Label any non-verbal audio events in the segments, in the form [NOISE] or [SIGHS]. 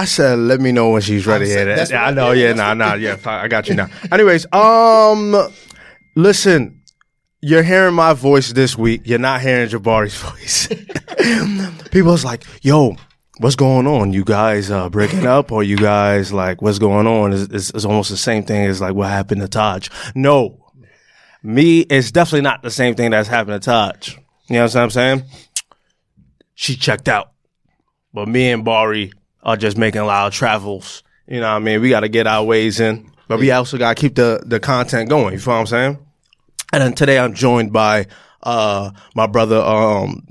I said, let me know when she's ready. I'm Yeah, saying- that- that's I know. yeah, nah, nah, yeah. I got you now. Anyways, um, listen, you're hearing my voice this week. You're not hearing Jabari's [LAUGHS] voice. People's like, yo, what's going on? You guys uh, breaking up, or you guys like, what's going on? It's, it's, it's almost the same thing as like what happened to Taj. No, me, it's definitely not the same thing that's happened to Taj. You know what I'm saying? She checked out. But me and Bari are just making a lot of travels. You know what I mean? We got to get our ways in. But we also got to keep the, the content going. You feel what I'm saying? And then today I'm joined by uh my brother, um,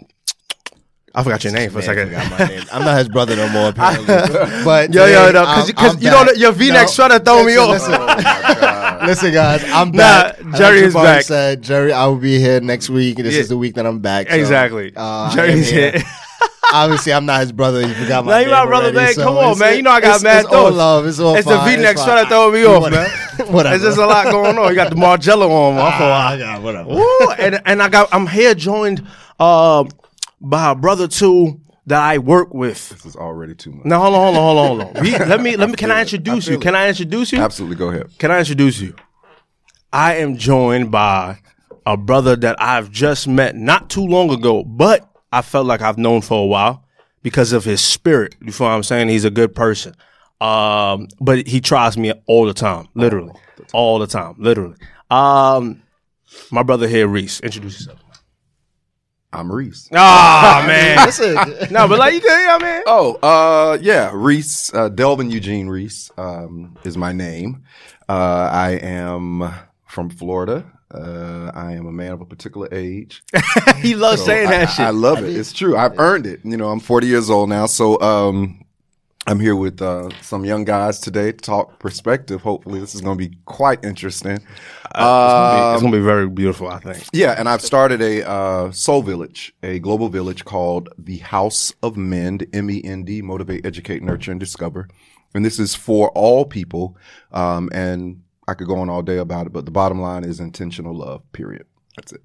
I forgot your name for a Man, I second. my name. I'm not his brother no more, apparently. [LAUGHS] But Yo, yo, no, because you know back. that your V-neck No, sweater throw me off. Listen, [LAUGHS] listen, guys, I'm Nah, back. Jerry Like is back. Said Jerry, I will be here next week. This Yeah. is the week that I'm back. so, Exactly. uh, I am Jerry's here. Here. Obviously, I'm not his brother. He forgot my Now name you my brother, already, man. so Come on, man. You know I got it's, mad It's all love. It's all It's the. V-neck It's sweater fine. throwing me off, Whatever. man. [LAUGHS] Whatever. There's just a lot going on. You got the Margiela on. My fault. Ah, yeah, whatever. Ooh, and and I got I'm here joined uh, by a brother too that I work with. This is already too much. Now hold on, hold on, hold on, hold on. [LAUGHS] We, let me let me. Can I introduce I you? feel Can I introduce you? Absolutely, go ahead. Can I introduce you? I am joined by a brother that I've just met not too long ago, but I felt like I've known for a while because of his spirit. You feel what I'm saying? He's a good person. Um, but he tries me all the time, literally, all the time, literally. Um, my brother here, Reese. Introduce yourself. I'm Reese. Ah [LAUGHS] man, Listen, no, but like you good, yeah, man. Oh, uh, yeah, Reese, uh, Delvin Eugene Reese, um, is my name. Uh, I am from Florida. Uh, I am a man of a particular age. [LAUGHS] he loves saying I, that I- shit. I love it. It's true. I've earned it. You know, I'm 40 years old now. So, um, I'm here with, uh, some young guys today to talk perspective. Hopefully this is going to be quite interesting. it's, gonna be, it's gonna be very beautiful, I think. Yeah, and I've started a uh, soul village, a global village called the House of Mend, M E N D, motivate, educate, nurture, and discover. And this is for all people. Um, and I could go on all day about it, but the bottom line is intentional love. Period. That's it.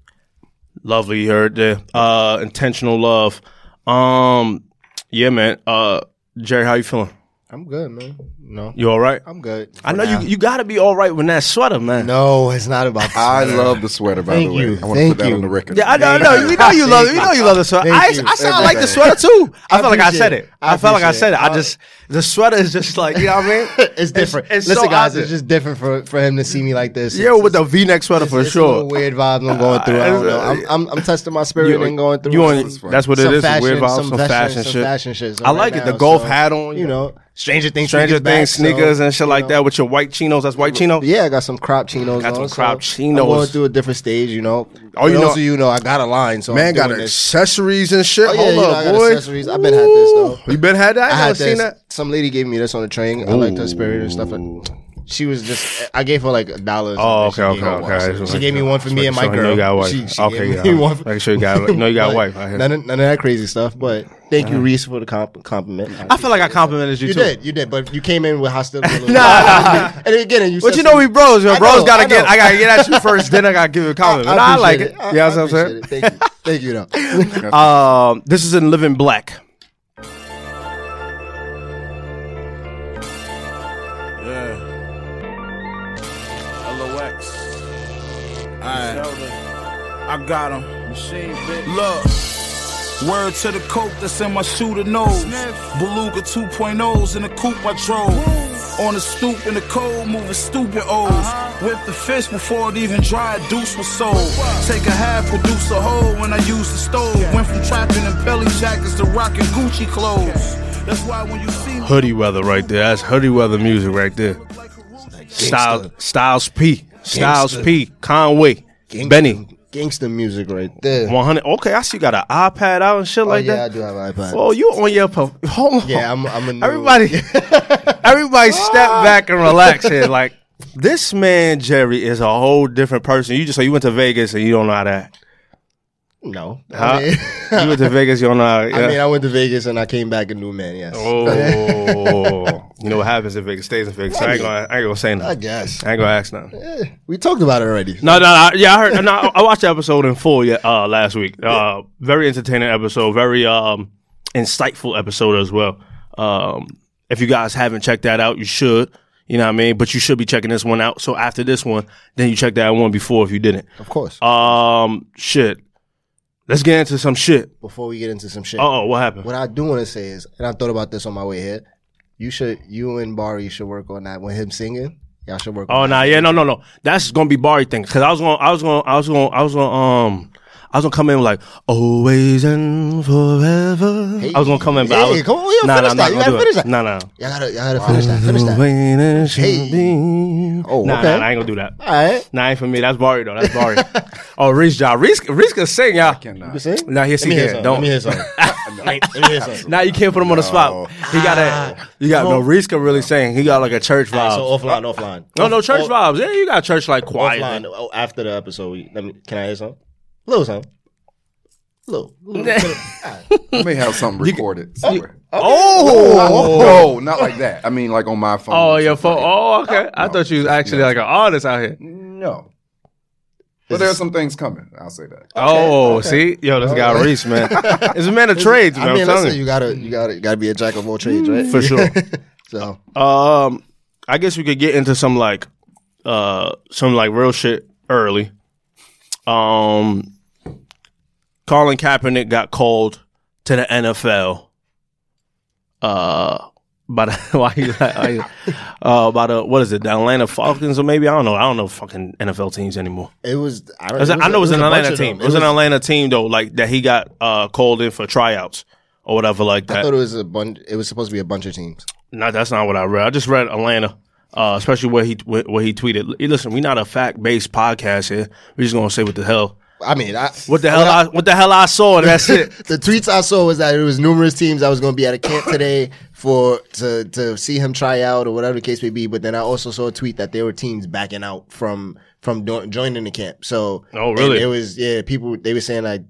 Lovely, you heard there. Uh, intentional love. Um, yeah, man. Uh, Jerry, how you feeling? I'm good, man. No, You all right? I'm good. I know now. you. You got to be all right with that sweater, man. No, it's not about. The I sweater. love the sweater, by Thank the way. you. I want to Thank put that you. on the record. Yeah, I know. I Thank know. you. You know you love. Thank You know you love the sweater. Thank I, you. I sound like the sweater too. I, I felt like I appreciate said it. it. I I, felt like I appreciate said it. it. I I- just the sweater is just like you know what I mean. [LAUGHS] It's different. It's, Listen, so guys, out it's there. just different for for him to see me like this. yeah, It's- with the V-neck sweater for it's sure. A little weird vibes I'm going through. I don't know. I'm, I'm, I'm testing my spirit You- and going through. You on, that's what it some is. Fashion, weird vibes, some, fashion, fashion, some shit. fashion shit. I like it. The golf hat on. You know, Stranger Things. Stranger sneakers back, Things sneakers so, and shit like know. that with your white chinos. That's white chinos. Yeah, I got some crop chinos. Got on, some crop so chinos. I'm going through a different stage, you know. Oh, you know- those you know, I got a line, so Man I'm got doing this. accessories and shit. Oh, yeah, Hold you know, up, I got boy. accessories. I've been had this, though. You been had that? I, I had seen this. that. Some lady gave me this on the train. I like her spirit and stuff. Like, she was just. I gave her like a dollar. Oh, something. okay, okay, me one. okay. She gave me one for me and my girl. You got a wife. She, she okay, gave yeah. me [LAUGHS] one for- Make sure you got. You know you got a But wife. I hear. None of, none of that crazy stuff. But thank you, Reese, for the comp- compliment. I feel like I complimented you, you too. did, you did, but you came in with hostility. a little Nah. and again, you. But said you know we bros. Yo, I bros know, gotta I get. I gotta get at you first. then I gotta give you a [LAUGHS] compliment. I, like it. Yeah, You know what I'm saying? it. Thank you, thank you, though. [LAUGHS] Um, this is in Living Black. I got him. Machine. Look. Word to the coke that's in my shooter nose. Beluga 2.0s in the coupe I drove. On the stoop in the cold, moving stupid O's. Whip the fish before it even dried, deuce was sold. Take a half, produce a whole when I use the stove. Went from trapping in belly jackets to rocking Gucci clothes. That's why when you see me. Hoodie weather right there. That's hoodie weather music right there. Styles, Styles P, Styles Gangsta. P, Conway, Gangsta- Benny, Gangsta music right there. 100. Okay, I see you got an iPad out and shit Oh, like yeah, that. I do have an iPad. Oh, you on your hold on. yeah, I'm. I'm a new- Everybody, [LAUGHS] everybody, step ah! back and relax here. Like this man Jerry is a whole different person. You just so you went to Vegas and you don't know how to act. No, Huh? I mean, [LAUGHS] You went to Vegas, you don't know. How, [LAUGHS] I mean, I went to Vegas and I came back a new man. Yes. oh, [LAUGHS] you know what happens in Vegas stays in Vegas. I ain't gonna, I ain't gonna say nothing. I guess I ain't gonna ask nothing. Eh, we talked about it already. No, no, no, yeah, I heard. No, I watched the episode in full yeah, uh, last week. Uh, very entertaining episode. Very um, insightful episode as well. Um, If you guys haven't checked that out, you should. You know what I mean? But you should be checking this one out. So after this one, then you check that one before if you didn't. Of course. Um, shit. Let's get into some shit. Before we get into some shit, Oh, what happened? what I do want to say is, and I thought about this on my way here. You should, you and Barry should work on that with him singing. Y'all should work. Oh, on nah, that. yeah, no, no, no. That's gonna be Barry thing. Cause I was gonna, I was gonna, I was gonna, I was gonna, um, I was gonna come in like always and forever. I was gonna come in, but I Hey, was, come on, you nah, finish nah, that. I'm You gotta finish it. that. Nah, nah. Y'all gotta, y'all gotta finish that. Finish that. Waiting it should Hey. Oh, nah, okay. nah, I ain't gonna do that. All right. Nah, ain't for me. That's Barry though. That's Barry. [LAUGHS] oh, Reese job. Reese, Reese can sing, y'all. Cannot. You sing? Nah, yes, Let he me hear can. Don't. Let me hear some. [LAUGHS] Let me hear some. Now you can't put him on the spot. He got a, you got no. Ah. Reese can really sing. He got like a church vibe. So offline, offline. no, no church vibes. Yeah, you got church like quiet. Offline. Oh, after the episode, let me. Can I hear some? Little some. Little. little. [LAUGHS] I may have something recorded somewhere. Oh, No, not like that. I mean, like on my phone. oh, or your phone. Oh, okay. I thought you was actually like an artist out here. No. But there's some things coming. I'll say that. Oh, see, yo, this guy Reese, man, [LAUGHS] it's a man of trades, man. I I mean, am telling listen, you. you gotta, you gotta, you gotta be a jack of all trades, right? For sure. [LAUGHS] so, Um, I guess we could get into some like, uh, some like real shit early. Um, Colin Kaepernick got called to the NFL. Uh, by the [LAUGHS] why you why you- uh by the what is it the Atlanta Falcons or maybe I don't know I don't know fucking NFL teams anymore. it was. I, don't, It was- I know it was an a bunch Atlanta team. It was an Atlanta team though, like that he got uh called in for tryouts or whatever like that. I thought it was a bunch. It was supposed to be a bunch of teams. No, that's not what I read. I just read Atlanta, uh, especially where he where, where he tweeted. "Hey, Listen, we're not a fact based podcast here. We're just gonna say what the hell, I mean, I, what the hell, I, what the hell I saw, and [LAUGHS] that's it. the tweets I saw was that it was numerous teams I was going to be at a camp today for to to see him try out or whatever the case may be. But then I also saw a tweet that there were teams backing out from from do- joining the camp. So Oh, really? It was yeah. People they were saying like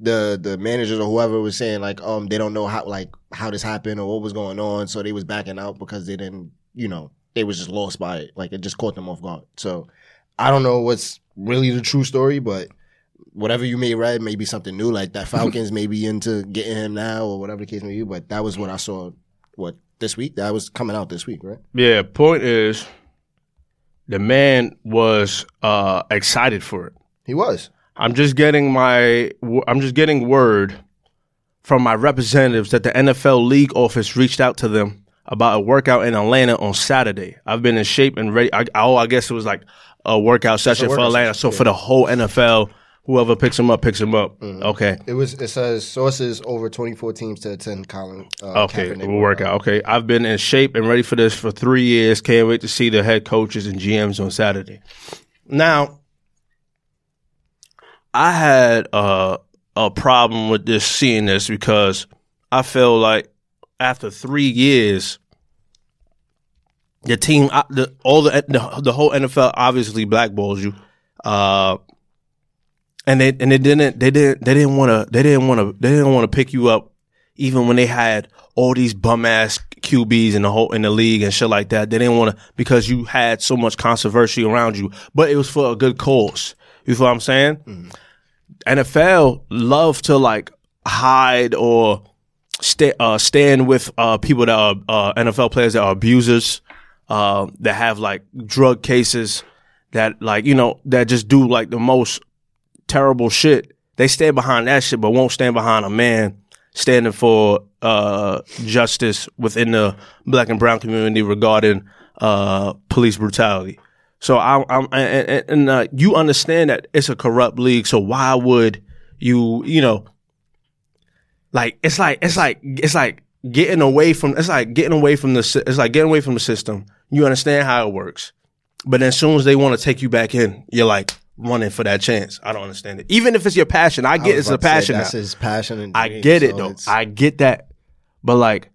the the managers or whoever was saying like um they don't know how like how this happened or what was going on. So they was backing out because they didn't you know they was just lost by it. Like it just caught them off guard. So I don't know what's really the true story, but whatever you may read may be something new, like that Falcons may be into getting him now or whatever the case may be. But that was what I saw. What this week? That was coming out this week, right? Yeah. Point is, the man was uh excited for it. He was. I'm just getting my I'm just getting word from my representatives that the NFL league office reached out to them about a workout in Atlanta on Saturday. I've been in shape and ready. I, oh, I guess it was like a workout session for workout Atlanta. So for the whole NFL, whoever picks him up picks him up. Mm-hmm. Okay. It was. It says sources over 24 teams to attend Colin. Uh, Okay, Kaepernick we'll work out. Okay, I've been in shape and ready for this for three years. Can't wait to see the head coaches and GMs on Saturday. Now, I had uh, a problem with this seeing this because I feel like after three years, the team, the all the the, the whole NFL obviously blackballs you. Uh, and they and they didn't they didn't they didn't want to they didn't want to they didn't want to pick you up even when they had all these bum ass QBs in the whole in the league and shit like that. They didn't want to because you had so much controversy around you, but it was for a good cause. You feel what I'm saying? NFL love to like hide or sta- uh, stand with uh, people that are uh, NFL players that are abusers, uh, that have like drug cases, that like you know that just do like the most terrible shit. They stand behind that shit, but won't stand behind a man standing for uh, justice within the black and brown community regarding uh, police brutality. So I, I'm, and, and- uh, you understand that it's a corrupt league. So why would you, you know, like it's like it's like it's like getting away from it's like getting away from the it's like getting away from the system. You understand how it works, but as soon as they want to take you back in, you're like running for that chance. I don't understand it. Even if it's your passion, I get was it's a passion. That's now. his passion. And I get it so though. it's- I get that. But like,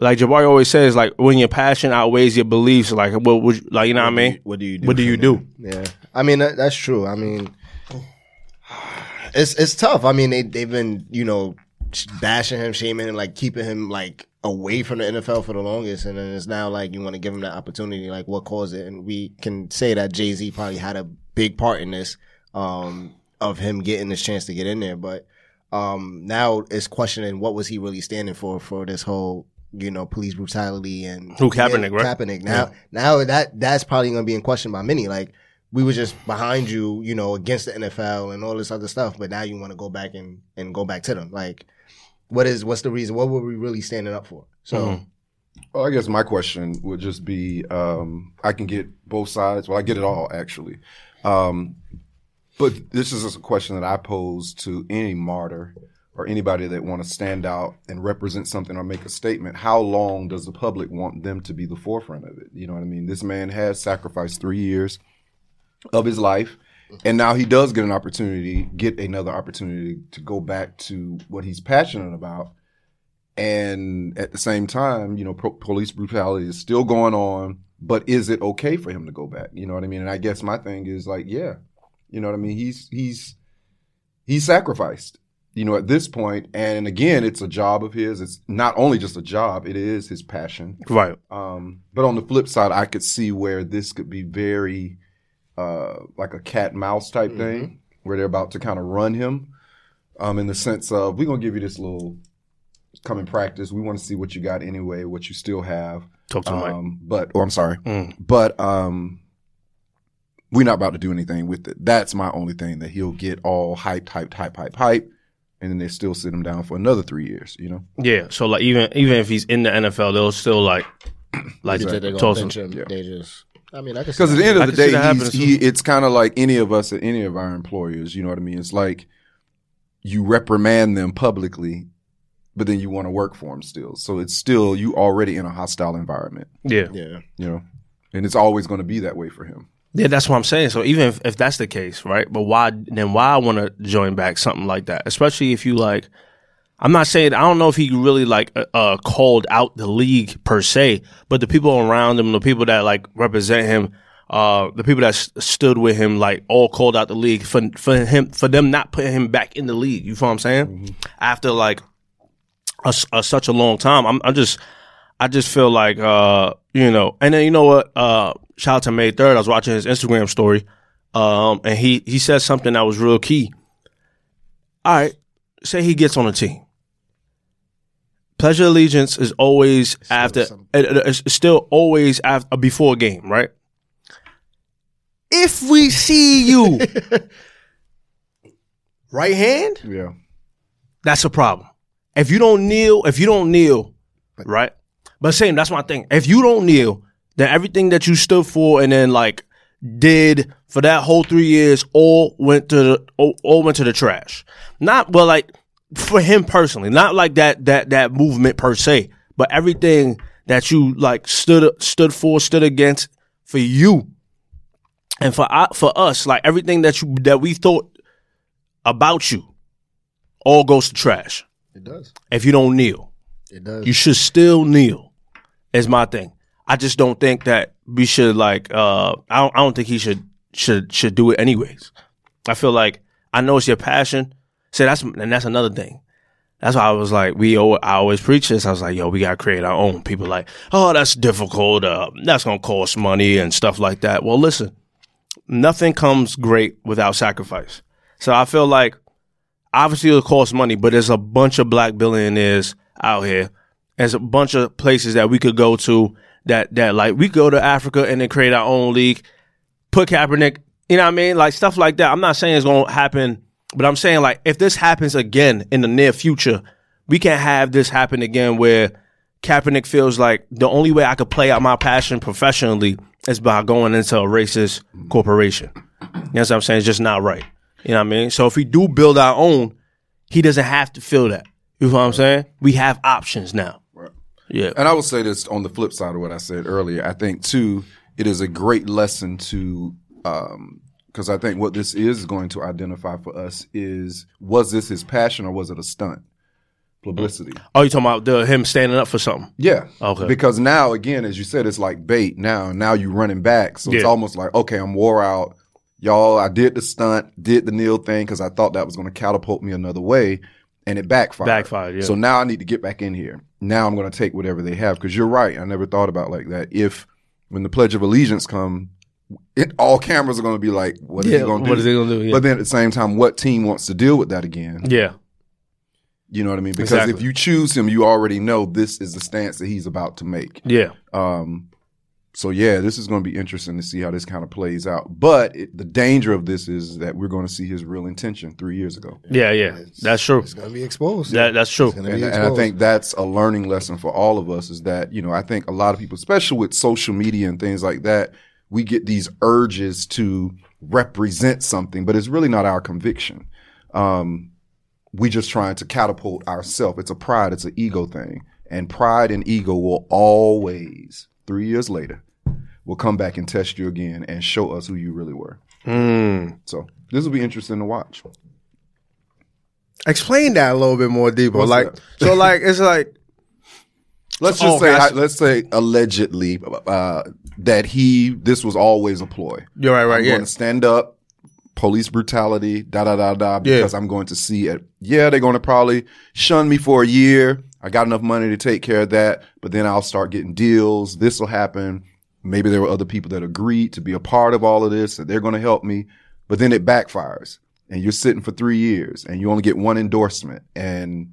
like Jabari always says, like when your passion outweighs your beliefs, like what would you, like you know what I mean? What do you do? What do you do? Yeah, I mean that, that's true. I mean, it's it's tough. I mean they they've been you know bashing him, shaming him, like keeping him like away from the NFL for the longest, and then it's now like you want to give him that opportunity. Like what caused it? And we can say that Jay Z probably had a big part in this um, of him getting this chance to get in there, but. Um, now it's questioning what was he really standing for for this whole you know, police brutality and Who, Kaepernick, right? Kaepernick. Now, now that that's probably going to be in question by many. Like we were just behind you, you know, against the NFL and all this other stuff, but now you want to go back and and go back to them. Like, what is what's the reason? What were we really standing up for? So. Mhm. Well, I guess my question would just be um, I can get both sides. Well, I get it all, actually. Um, but this is a question that I pose to any martyr or anybody that want to stand out and represent something or make a statement. How long does the public want them to be the forefront of it? You know what I mean? This man has sacrificed three years of his life. And now he does get an opportunity, get another opportunity to go back to what he's passionate about and at the same time, you know, pro- police brutality is still going on. But is it okay for him to go back? You know what I mean? And I guess my thing is like, yeah, you know what I mean. He's he's he's sacrificed. You know, at this point. and again, it's a job of his. It's not only just a job; it is his passion. Right. Um, but on the flip side, I could see where this could be very uh, like a cat mouse type thing, where they're about to kind of run him. Um, in the sense of we're gonna give you this little come and practice. We want to see what you got anyway, what you still have. Talk to the mic. Um, but or I'm sorry, Mm. but um, we're not about to do anything with it. That's my only thing that he'll get all hyped, hyped, hype, hype, hype, and then they still sit him down for another three years. You know, Yeah. So like even even if he's in the NFL, they'll still like like You think they're gonna toss him. him? Yeah. They just. I mean, I can because at the end of the day, he's, he, it's kind of like any of us at any of our employers. You know what I mean? It's like you reprimand them publicly, but then you want to work for them still. So it's still you already in a hostile environment. Yeah. that. Yeah. You know, and it's always going to be that way for him. Yeah, that's what I'm saying. So even if, if that's the case, right? But why then why I want to join back something like that, especially if you like. I'm not saying I don't know if he really like uh, uh called out the league per se, but the people around him, the people that like represent him, uh, the people that s- stood with him, like all called out the league for for him for them not putting him back in the league. You feel what I'm saying? After like a, a- such a long time, I'm I'm just I just feel like uh you know, and then you know what? Uh, shout out to May Third. I was watching his Instagram story, um, and he he said something that was real key. All right, say he gets on a team. Pledge of allegiance is always after. it- it- it's still always after before a game, right? If we see you [LAUGHS] right hand, Yeah. that's a problem. If you don't kneel, if you don't kneel, right? But same, that's my thing. If you don't kneel, then everything that you stood for and then like did for that whole three years all went to the all, all went to the trash. Not well, like for him personally, not like that that that movement per se, but everything that you like stood stood for, stood against for you, and for I- for us, like everything that you that we thought about you, all goes to trash It does. if you don't kneel. It does. You should still kneel. Is my thing. I just don't think that we should like. Uh, I don't. I don't think he should should should do it anyways. I feel like I know it's your passion. So that's and that's another thing. That's why I was like, we. I always preach this. I was like, yo, we gotta create our own. People like, oh, that's difficult. Uh, that's gonna cost money and stuff like that. Well, listen, nothing comes great without sacrifice. So I feel like obviously it'll cost money, but there's a bunch of black billionaires out here. There's a bunch of places that we could go to that that like we go to Africa and then create our own league, put Kaepernick, you know what I mean? Like stuff like that. I'm not saying it's gonna happen, but I'm saying like if this happens again in the near future, we can't have this happen again where Kaepernick feels like the only way I could play out my passion professionally is by going into a racist corporation. You know what I'm saying? It's just not right. You know what I mean? So if we do build our own, he doesn't have to feel that. You know what I'm saying? We have options now. Right. Yeah. And I would say this on the flip side of what I said earlier. I think too, it is a great lesson to, um, because I think what this is going to identify for us is was this his passion or was it a stunt? Publicity. Oh, you talking about the, him standing up for something? Yeah. Okay. Because now, again, as you said, it's like bait now. Now you running back. So it's almost like, okay, I'm wore out. Y'all, I did the stunt, did the kneel thing because I thought that was going to catapult me another way. And it backfired. Backfired, yeah. So now I need to get back in here. Now I'm going to take whatever they have because you're right. I never thought about like that. If when the Pledge of Allegiance come, it all cameras are going to be like, what is he going to do? What is he gonna do? Yeah. But then at the same time, what team wants to deal with that again? yeah. You know what I mean? Because Exactly. if you choose him, you already know this is the stance that he's about to make. Yeah. Um, so yeah, this is going to be interesting to see how this kind of plays out. But it, the danger of this is that we're going to see his real intention three years ago, Yeah, yeah. That's true. It's gonna be exposed. That, that's true. It's and, be and. I think that's a learning lesson for all of us. Is that you know I think a lot of people, especially with social media and things like that, we get these urges to represent something, but it's really not our conviction. Um, we just trying to catapult ourselves. It's a pride. It's an ego thing, and pride and ego will always three years later will come back and test you again and show us who you really were. Mm. So this will be interesting to watch. Explain that a little bit more deeper. What's like, that? so like, it's like, [LAUGHS] Let's Oh, just say, gotcha. let's say allegedly uh, that he this was always a ploy. you're right, right, I'm yeah. going to stand up, police brutality, da da da da, because I'm going to see it. Yeah, they're going to probably shun me for a year. I got enough money to take care of that, but then I'll start getting deals. This will happen. Maybe there were other people that agreed to be a part of all of this, that they're going to help me, but then it backfires, and you're sitting for three years, and you only get one endorsement, and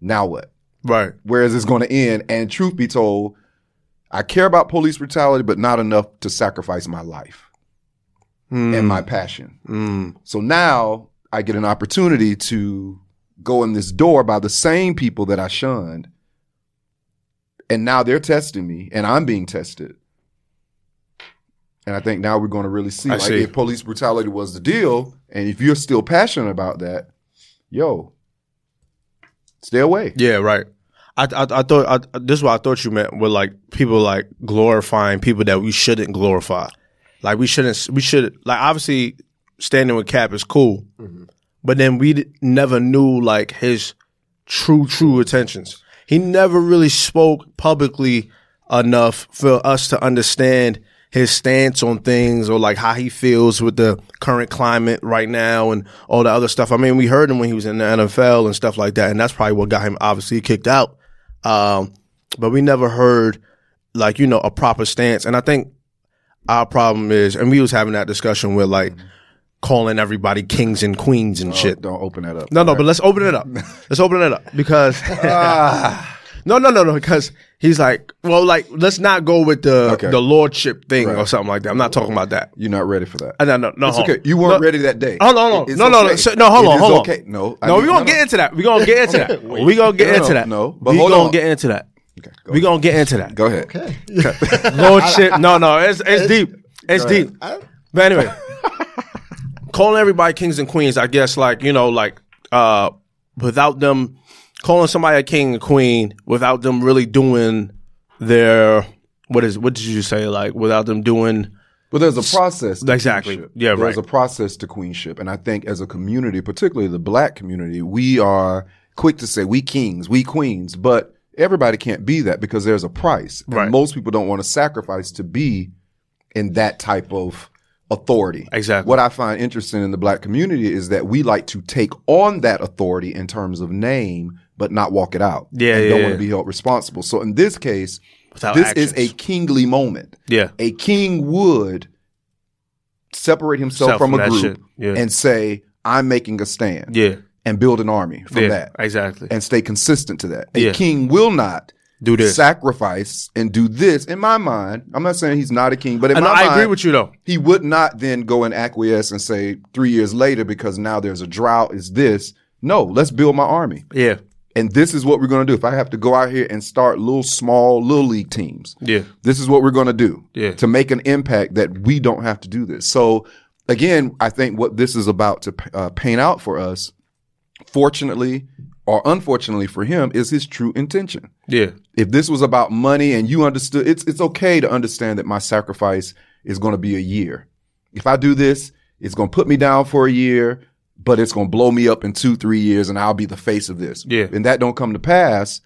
now what? Right. where is this going to end? And truth be told, I care about police brutality, but not enough to sacrifice my life and my passion. Mm. So now I get an opportunity to go in this door by the same people that I shunned. And now they're testing me and I'm being tested. And I think now we're going to really see I like see. if police brutality was the deal and if you're still passionate about that, yo, stay away. Yeah, right. I, I, I thought I, this is what I thought you meant with like people like glorifying people that we shouldn't glorify. Like we shouldn't. We should like obviously standing with Cap is cool, mm-hmm. But then we never knew like his true true intentions. He never really spoke publicly enough for us to understand his stance on things or like how he feels with the current climate right now and all the other stuff. I mean, we heard him when he was in the NFL and stuff like that, and that's probably what got him obviously kicked out. Um, but we never heard like you know a proper stance, and I think our problem is, and we was having that discussion with like calling everybody kings and queens and shit. Don't open that up. No, no, but let's open it up. [LAUGHS] Let's open it up because [LAUGHS] [LAUGHS] no, no, no, no. Because he's like, well, like let's not go with the Okay. the lordship thing or something like that. I'm not talking about that. You're not ready for that. Uh, No, no, no. It's okay. You weren't No, ready that day. Hold on, hold on. It's no, no, no. okay. So, no, hold It on, hold on. okay. No, I no, we're gonna no, get no. into that. We're gonna get into that. We're gonna get No, no, into that. no, but we're gonna on. get into that. go We're gonna get into that. Go ahead. Okay. Lordship. No, no. It's it's deep. It's deep. But anyway, calling everybody kings and queens, I guess, like you know, like uh, without them calling somebody a king and queen, without them really doing their what is what did you say? Like without them doing But there's a process. To Exactly. queenship. Yeah, There's right. a process to queenship, and I think as a community, particularly the black community, we are quick to say we kings, we queens, but everybody can't be that because there's a price, and Right. most people don't want to sacrifice to be in that type of authority. Exactly. What I find interesting in the black community is that we like to take on that authority in terms of name, but not walk it out. Yeah, and yeah, don't yeah. want to be held responsible. So in this case, Without this is a kingly moment yeah. a king would separate himself Self from from a group. Yeah. and say, I'm making a stand Yeah. and build an army from that Exactly. and stay consistent to that. A king will not Do this. sacrifice and do this. In my mind, I'm not saying he's not a king, but in And my I mind, agree with you though. he would not then go and acquiesce and say three years later, because now there's a drought, is this. No, let's build my army. Yeah. And this is what we're going to do. If I have to go out here and start little small little league teams, Yeah. this is what we're going to do Yeah. to make an impact that we don't have to do this. So again, I think what this is about to uh, paint out for us, fortunately or unfortunately for him, is his true intention. Yeah. If this was about money and you understood, it's it's okay to understand that my sacrifice is going to be a year. If I do this, it's going to put me down for a year, but it's going to blow me up in two, three years, and I'll be the face of this. Yeah. and that don't come to pass.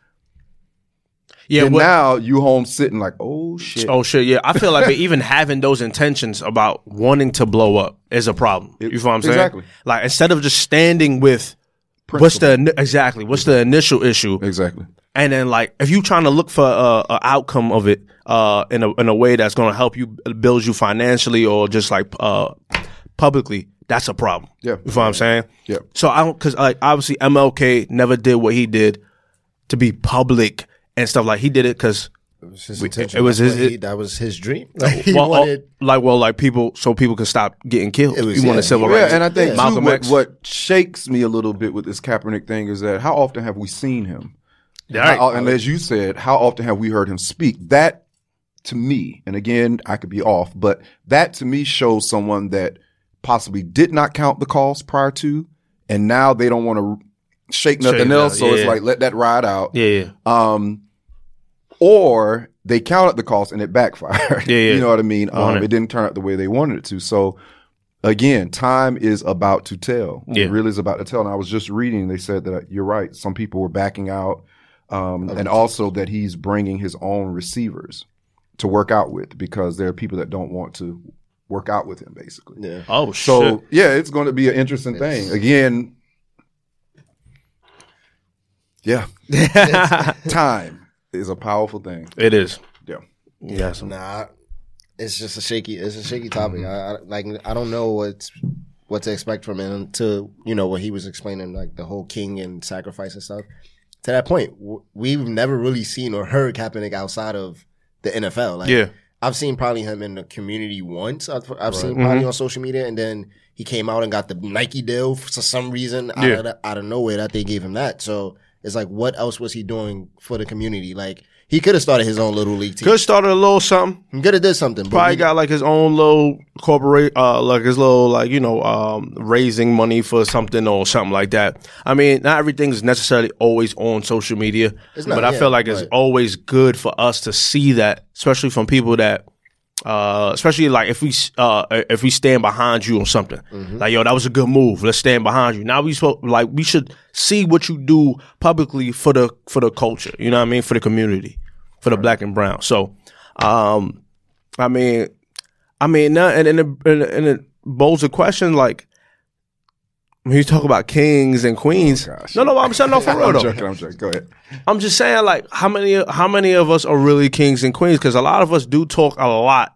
Yeah. now you home sitting like, oh shit. Oh shit, yeah. I feel like even having those intentions about wanting to blow up is a problem. you feel what I'm saying? exactly. Like instead of just standing with what's the exactly what's the initial issue, Exactly. and then like if you're trying to look for a, a outcome of it uh in a in a way that's going to help you build you financially or just like uh publicly, that's a problem. Yeah. You know what I'm saying? Yeah. So I don't, cause like obviously MLK never did what he did to be public and stuff like he did it cause It was his We- intention. it was his- what he- that was his dream. Like, he well, wanted. oh, like well like people so people could stop getting killed. It was- he wanted yeah. civil Yeah, rights. and I think too, Malcolm what, X. what shakes me a little bit with this Kaepernick thing is that how often have we seen him? Right. How- and as you said, how often have we heard him speak? That to me, and again, I could be off, but that to me shows someone that possibly did not count the cost prior to, and now they don't want to shake nothing Shake else. it So out, it's like let that ride out. yeah, yeah. Um, or they counted the cost and it backfired. Yeah, yeah. [LAUGHS] you know what I mean? Um, 100. it didn't turn out the way they wanted it to. So again, time is about to tell. Yeah. It really is about to tell. And I was just reading, they said that uh, you're right. Some people were backing out. Um, and also that he's bringing his own receivers to work out with because there are people that don't want to work out with him basically. yeah. Oh So shit. yeah, it's going to be an interesting thing. Again, yeah, [LAUGHS] time is a powerful thing. it is. Yeah. Yes. Nah, it's just a shaky. It's a shaky topic. I, I like. I don't know what's what to expect from him until you know what he was explaining, like the whole king and sacrifice and stuff. To that point, w- we've never really seen or heard Kaepernick outside of the NFL. Like, Yeah. I've seen probably him in the community once. I've, I've seen probably Mm-hmm. on social media, and then he came out and got the Nike deal for some reason out, Yeah. of, the- out of nowhere that they gave him that. So it's like, what else was he doing for the community? Like he could have started his own little league team. Could have started a little something. He could have did something. But Probably we- got like his own little corporate, uh, like his little like you know, um, raising money for something or something like that. I mean, not everything is necessarily always on social media, It's not, but I yeah, feel like it's right. always good for us to see that, especially from people that. Uh, especially like if we uh if we stand behind you on something, Mm-hmm. like yo, that was a good move. Let's stand behind you. Now we like we should see what you do publicly for the for the culture. You know what I mean? For the community, for the black and brown. So, um, I mean, I mean, now, and and it, and, it- and it bolds a question like when you talk about kings and queens. Oh, no, no, I'm saying no for [LAUGHS] real I'm joking. I'm joking. Go ahead. I'm just saying like how many how many of us are really kings and queens? Because a lot of us do talk a lot,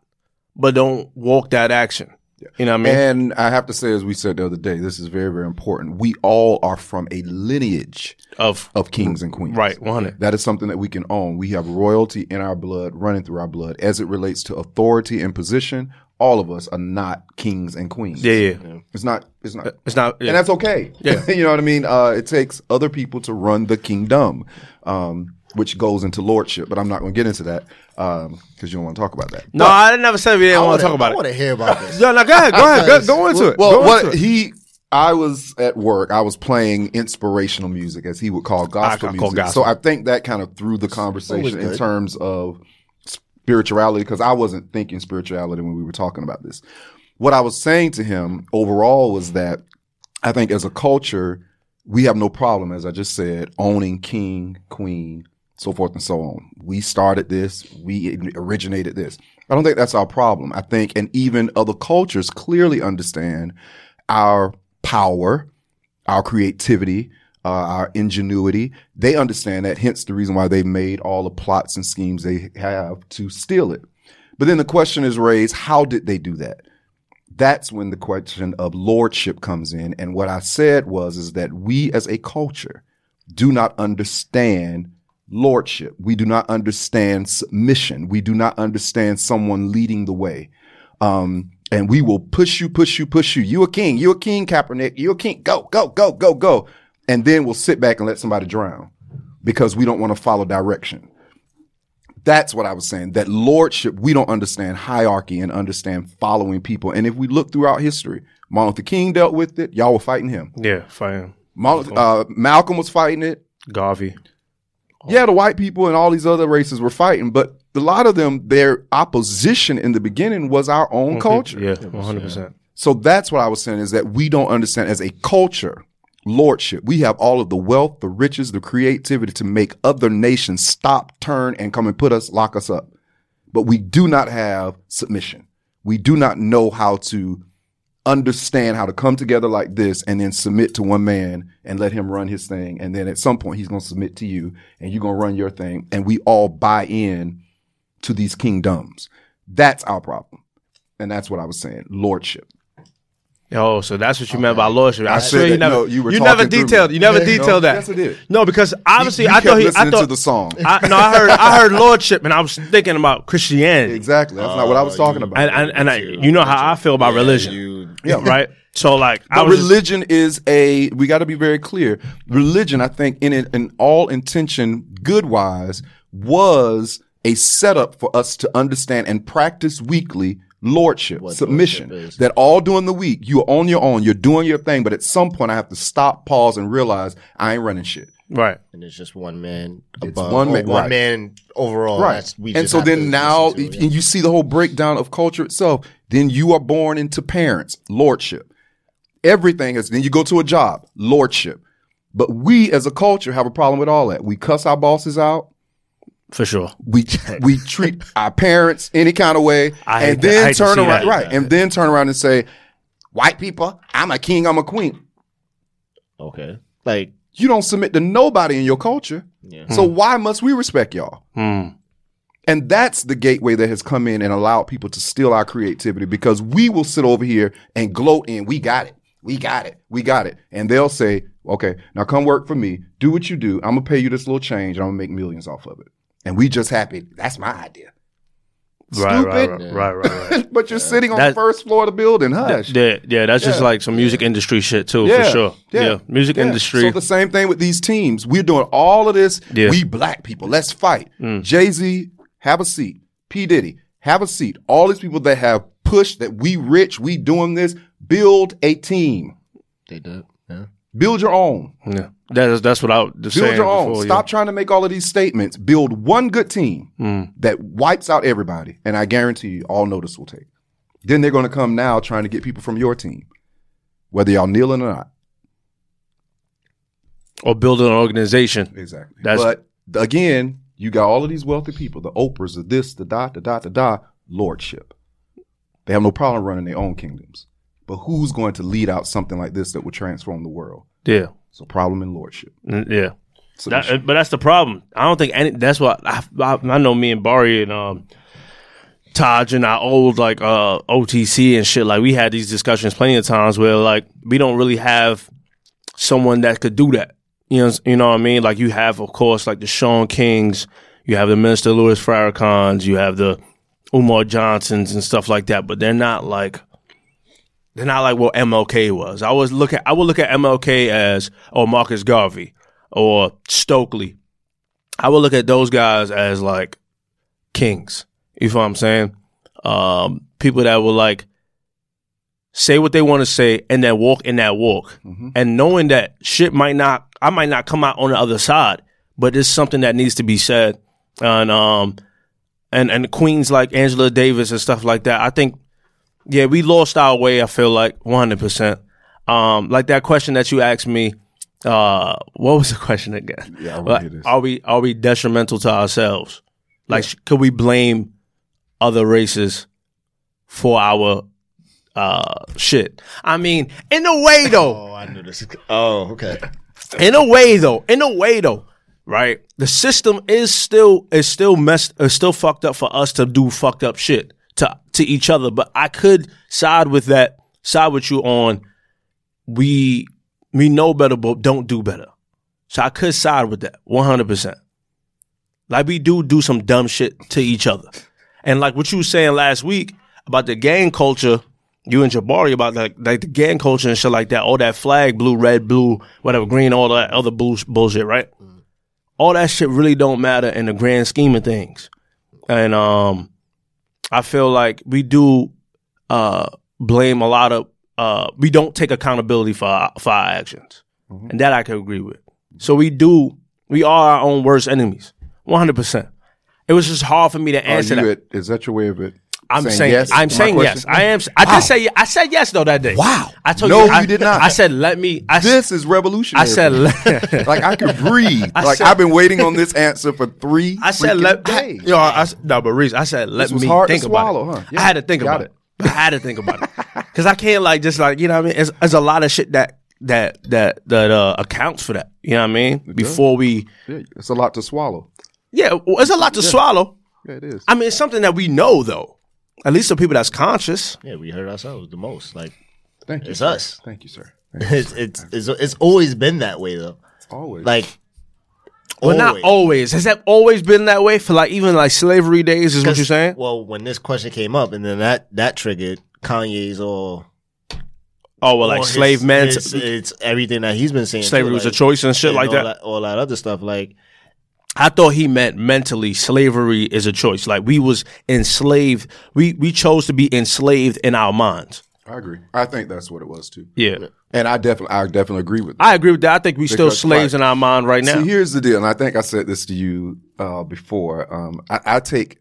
but don't walk that action. You know what I mean? And I have to say, as we said the other day, this is very, very important. We all are from a lineage of of kings and queens. right, 100. That is something that we can own. We have royalty in our blood, running through our blood. As it relates to authority and position, all of us are not kings and queens. Yeah, yeah. It's not. It's not. It's not. and that's okay. Yeah. [LAUGHS] you know what I mean. Uh, it takes other people to run the kingdom, um, which goes into lordship. But I'm not going to get into that Um, because you don't want to talk about that. no, I didn't never said we didn't want to talk about I it. I want to hear about this. No, no, go ahead, go ahead, go, go into it. Well, Go what it. he, I was at work. I was playing inspirational music, as he would call gospel I call music. gospel. So I think that kind of threw the conversation in terms of spirituality because I wasn't thinking spirituality when we were talking about this. What I was saying to him overall was that I think as a culture, we have no problem, as I just said, owning king, queen, so forth and so on. We started this. We originated this. I don't think that's our problem. I think, and even other cultures clearly understand our power, our creativity, uh, our ingenuity. They understand that, hence the reason why they made all the plots and schemes they have to steal it. But then the question is raised, how did they do that? That's when the question of lordship comes in. And what I said was, is that we as a culture do not understand lordship. We do not understand submission. We do not understand someone leading the way. Um, and we will push you, push you, push you. You a king. You a king, Kaepernick. You a king. Go, go, go, go, go. And then we'll sit back and let somebody drown because we don't want to follow direction. That's what I was saying. That lordship, we don't understand hierarchy and understand following people. And if we look throughout history, Martin Luther King dealt with it. Y'all were fighting him. yeah, fine. Martin, uh, Malcolm was fighting it. Garvey. Yeah, the white people and all these other races were fighting, but a lot of them, their opposition in the beginning was our own culture. Yeah, 100%. So that's what I was saying is that we don't understand as a culture lordship. We have all of the wealth, the riches, the creativity to make other nations stop, turn, and come and put us, lock us up. But we do not have submission. We do not know how to understand how to come together like this and then submit to one man and let him run his thing. And then at some point he's going to submit to you and you're going to run your thing. And we all buy in to these kingdoms. That's our problem. And that's what I was saying. Lordship. Oh, so that's what you meant by lordship. I, I swear you never, no, you were never talking through detailed. You never No, detailed that. yes, I did. No, because obviously You I thought kept he, I thought the song. I, no, I heard, I heard lordship, and I was thinking about Christianity, Exactly. That's not what I was Oh, talking you- about. and and, and I, you know how I feel about religion, You, Yeah. [LAUGHS] right? So like, I But was just- religion is a. We got to be very clear. Religion, I think, in it, in all intention, good wise, was a setup for us to understand and practice weekly lordship, What submission. lordship. That all during the week, you are on your own, you're doing your thing, but at some point, I have to stop, pause, and realize I ain't running shit. Right. and it's just one man It's above, one oh, man- one right. man overall. right. That's, we and so then now, to, yeah. and you see the whole breakdown of culture itself, then you are born into parents, lordship. Everything is, then you go to a job, lordship. But we as a culture have a problem with all that. We cuss our bosses out. For sure. We we treat [LAUGHS] our parents any kind of way, I and that. I then turn around that. right, and then turn around and say, "White people, I'm a king, I'm a queen." okay, like You don't submit to nobody in your culture, yeah. so why must we respect y'all? Hmm. And that's the gateway that has come in and allowed people to steal our creativity because we will sit over here and gloat in, we got it, we got it, we got it. And they'll say, okay, now come work for me, do what you do. I'm gonna pay you this little change and I'm gonna make millions off of it. And we just happy. That's my idea. Right, right, Stupid. right, right, right, right. [LAUGHS] but you're sitting on That- the first floor of the building, hush. yeah, yeah, that's just like some music industry shit too, for sure. Yeah, music yeah. industry. So the same thing with these teams. We're doing all of this. Yeah. Mm. We black people, let's fight. Jay Z, have a seat. P Diddy, have a seat. All these people that have pushed that we rich, we doing this. Build a team. they did. Yeah. Build your own. yeah, that's that's what I was Build saying Build your own. before, Stop trying to make all of these statements. Build one good team Mm. that wipes out everybody, and I guarantee you, all notice will take. Then they're going to come now trying to get people from your team, whether y'all kneeling or not. or building an organization. Exactly. That's- but again, you got all of these wealthy people, the Oprahs, the this, the dot, the dot, the dot, lordship. They have no problem running their own kingdoms. But who's going to lead out something like this that will transform the world? Yeah, It's a problem in lordship. Mm, yeah. That- but that's the problem. I don't think any. That's what I, I, I know. Me and Barry and um, Taj and our old like uh OTC and shit. Like we had these discussions plenty of times where like we don't really have someone that could do that. You know, you know what I mean? Like you have, of course, like the Shaun Kings, you have the Minister Louis Farrakhan's, you have the Umar Johnsons and stuff like that. But they're not like they're not like what MLK was. I was look at I would look at MLK as or Marcus Garvey or Stokely. I would look at those guys as like kings. You feel what I'm saying? Um, people that will like say what they want to say and then walk in that walk. And knowing that shit might not I might not come out on the other side, but it's something that needs to be said. And um and and queens like Angela Davis and stuff like that. I think yeah, we lost our way, I feel like 100%. Um like that question that you asked me uh what was the [LAUGHS] question again? Yeah, I Like, are we are we detrimental to ourselves? Like sh could we blame other races for our uh shit? I mean, in a way though, [LAUGHS] Oh, I knew this. Oh, okay. [LAUGHS] in a way though, in a way though, right? The system is still is still messed is still fucked up for us to do fucked up shit to to each other. But I could side with that, side with you on we we know better but don't do better. So I could side with that 100%. Like we do do some dumb shit to each other. And like what you was saying last week about the gang culture, you and Jabari about like like the gang culture and shit like that, all that flag, blue, red, blue, whatever, green, all that other bull- bullshit, right? All that shit really don't matter in the grand scheme of things. And um I feel like we do uh blame a lot of uh we don't take accountability for our, for our actions. And that I can agree with. So we do we are our own worst enemies. 100%. It was just hard for me to answer that. at- is that your way of it? I'm saying, yes I'm saying yes. I am. I did say I said yes though that day. Wow. I told No, you. I, you did not. I said let me. I, This is revolutionary. I said. [LAUGHS] like I could breathe. I like said- I've been waiting on this answer for three. I said let. [LAUGHS] days. Yo, I, s- no, but Reese, I said let me hard to about swallow, it. huh? Yeah, I had to think about it. I had to think about it [LAUGHS] because I can't like just like you know what I mean. It's, it's a lot of shit that that that that uh, accounts for that. You know what I mean? Before we, Yeah, it's a lot to swallow. yeah, well, it's a lot to swallow. Yeah, it is. I mean, it's something that we know though. At least the people that's conscious. Yeah, we hurt ourselves the most. Like Thank you. It's sir. us. Thank you, sir. [LAUGHS] Thank you, It's sir. it's it's it's always been that way though. It's always Like, Well, not always. always. Has that always been that way for like even like slavery days? Is what you're saying? Well, when this question came up, and then that that triggered Kanye's all. Oh well, like all his- slave men. his- it's everything that he's been saying. slavery too, was a choice and shit and like all that. All that other stuff, like I thought he meant mentally slavery is a choice. Like we was enslaved. We we chose to be enslaved in our minds. I agree. I think that's what it was too. Yeah. And I definitely, I definitely agree with. That. I agree with that. I think we still slaves right. in our mind right now. See, here's the deal, and I think I said this to you uh, before. Um, I, I take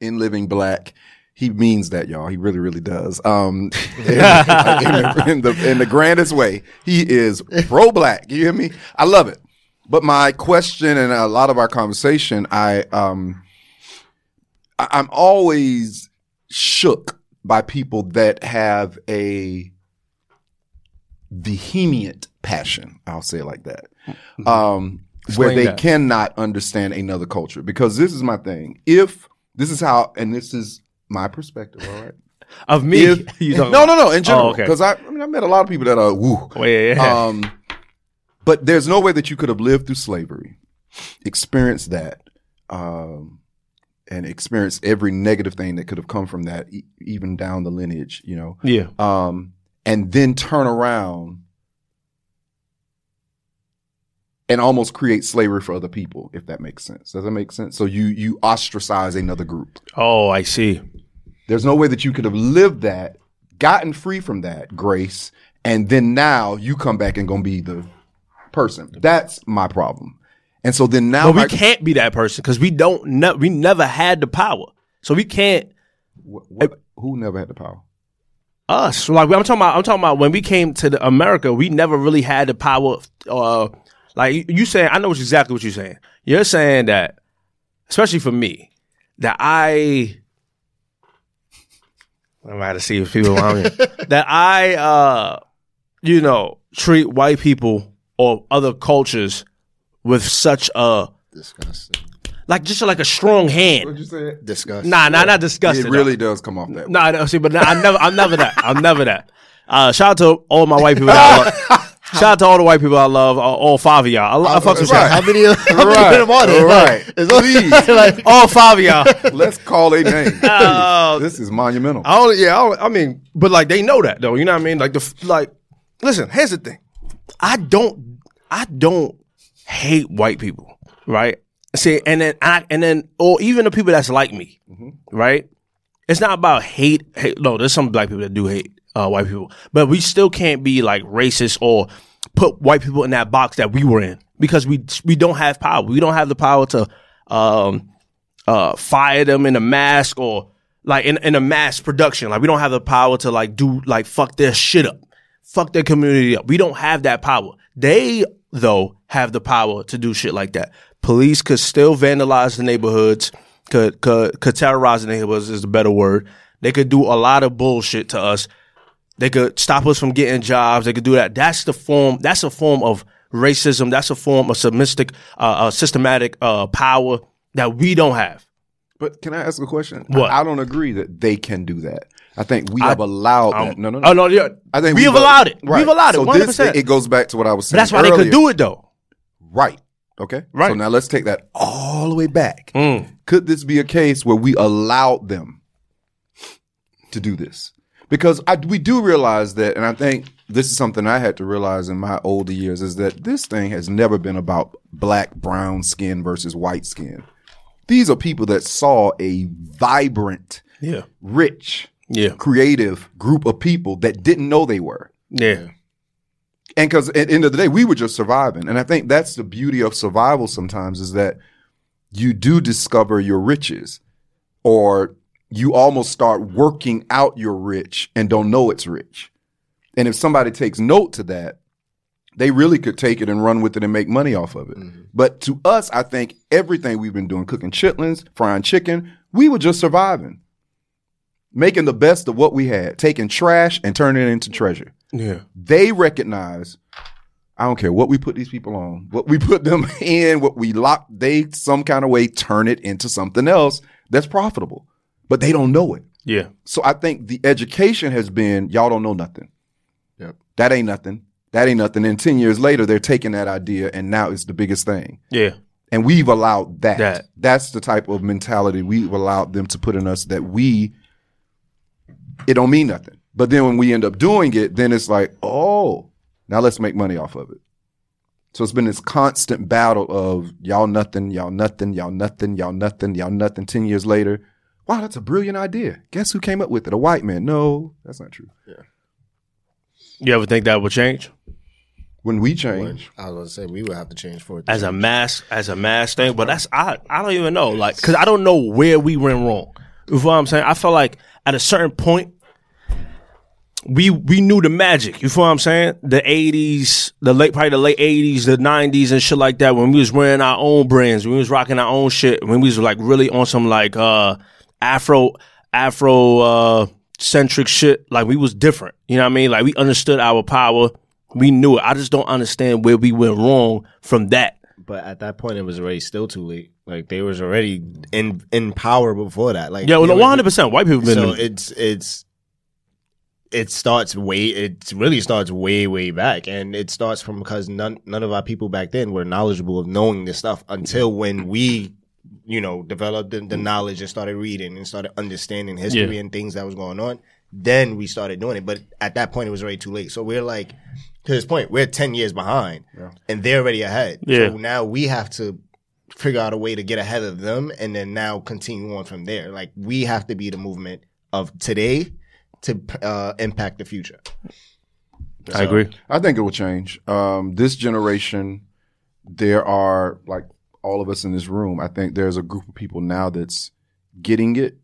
in living black. He means that, y'all. He really, really does. Um, [LAUGHS] in, in the, in the in the grandest way, he is pro black. You hear me? I love it. But my question and a lot of our conversation, I um, I, I'm always shook by people that have a vehement passion. I'll say it like that. Um, where they that. cannot understand another culture. Because this is my thing. If this is how, and this is my perspective, all right? of me, If, [LAUGHS] no, no, no, in general. Oh, okay. Because I, I mean, I met a lot of people that are woo. Oh, yeah, yeah. Um, but there's no way that you could have lived through slavery, experienced that, um, and experienced every negative thing that could have come from that, e- even down the lineage, you know, yeah. um, and then turn around and almost create slavery for other people, if that makes sense. Does that make sense? So you you ostracize another group. Oh, I see. There's no way that you could have lived that, gotten free from that grace, and then now you come back and gonna be the person. That's my problem. And so then now But we my- can't be that person because we don't. Ne- we never had the power, so we can't. What- who never had the power? Us, like I'm talking about. I'm talking about when we came to the America, we never really had the power. Uh, like you- saying, I know exactly what you're saying. You're saying that, especially for me, that I. I'm about to see if people around me [LAUGHS] that I, uh, you know, treat white people or other cultures with such a disgusting, like just like a strong hand. What'd you say? disgusting. Nah, nah, not disgusted. It really does come off that way. Nah, no, see, but I never, I'm never that. I'm never that. Uh, shout out to all my white people. That I [LAUGHS] love. Shout out to all the white people I love. All, all five of y'all. I, I fuck with right. [LAUGHS] y'all. How many? How many Right. of them are there? Right. [LAUGHS] Like, it's only- like, All five of y'all. Let's call a name. Uh, this is monumental. I don't, yeah, I, don't, I mean, but like they know that though. You know what I mean? Like the like, listen. Here's the thing. I don't, I don't hate white people, right? See, and then I, and then, or even the people that's like me, right? It's not about hate. hate. No, there's some black people that do hate uh, white people, but we still can't be like racist or put white people in that box that we were in because we we don't have power. We don't have the power to um, uh, fire them in a mask or like in, in a mass production. Like we don't have the power to like do like fuck their shit up, fuck their community up. We don't have that power. They though have the power to do shit like that. Police could still vandalize the neighborhoods, could could could terrorize the neighborhoods is the better word. They could do a lot of bullshit to us. They could stop us from getting jobs. They could do that. That's the form. That's a form of racism. That's a form of uh, uh, systematic uh, power that we don't have. But can I ask a question? What? I, I don't agree that they can do that. I think we have allowed that. No, no, no. Oh no, yeah. I think we have we've- allowed it. Right. We've allowed it. So One hundred this, it goes back to what I was saying. That's why they could do it though. Right. Okay. Right. So now let's take that all the way back. Mm. Could this be a case where we allowed them to do this? Because I, we do realize that, and I think this is something I had to realize in my older years, is that this thing has never been about black, brown skin versus white skin. These are people that saw a vibrant, Yeah. rich, Yeah. creative group of people that didn't know they were. Yeah. And because at the end of the day, we were just surviving. And I think that's the beauty of survival sometimes is that you do discover your riches or you almost start working out your rich and don't know it's rich. And if somebody takes note to that, they really could take it and run with it and make money off of it. Mm-hmm. But to us, I think everything we've been doing, cooking chitlins, frying chicken, we were just surviving, making the best of what we had, taking trash and turning it into treasure Yeah. they recognize I don't care what we put these people on, what we [LAUGHS] put them in, what we lock, they some kind of way turn it into something else that's profitable. But they don't know it. Yeah. So I think the education has been y'all don't know nothing. that ain't nothing. That ain't nothing. And 10 years later, they're taking that idea and now it's the biggest thing. Yeah. And we've allowed that. That. That's the type of mentality we've allowed them to put in us that we, it don't mean nothing. But then when we end up doing it, then it's like, oh, now let's make money off of it. So it's been this constant battle of y'all nothing, y'all nothing, y'all nothing, y'all nothing, y'all nothing. 10 years later, wow, that's a brilliant idea. Guess who came up with it? A white man. No, that's not true. Yeah. You ever think that would change When we change, I was gonna say we would have to change for it. as a mass as a mass thing? But that's I I don't even know like because I don't know where we went wrong. You feel what I'm saying? I felt like at a certain point. We we knew the magic. You feel what I'm saying? The '80s, the late probably the late '80s, the '90s, and shit like that. When we was wearing our own brands, when we was rocking our own shit, when we was like really on some like uh Afro Afro uh centric shit. Like we was different. You know what I mean? Like we understood our power. We knew it. I just don't understand where we went wrong from that. But at that point, it was already still too late. Like they was already in in power before that. Like Yeah, well, one hundred percent. White people been. So it's it's it starts way it really starts way way back, and it starts from because none none of our people back then were knowledgeable of knowing this stuff until when we. You know, developed the, the knowledge and started reading and started understanding history Yeah. and things that was going on. Then we started doing it, but at that point, it was already too late. So we're like, to this point, we're ten years behind, and they're already ahead. Yeah. So now we have to figure out a way to get ahead of them and then now continue on from there. Like we have to be the movement of today to uh, impact the future. I agree. I think it will change. Um, this generation, there are like all of us in this room. I think there's a group of people now that's getting it,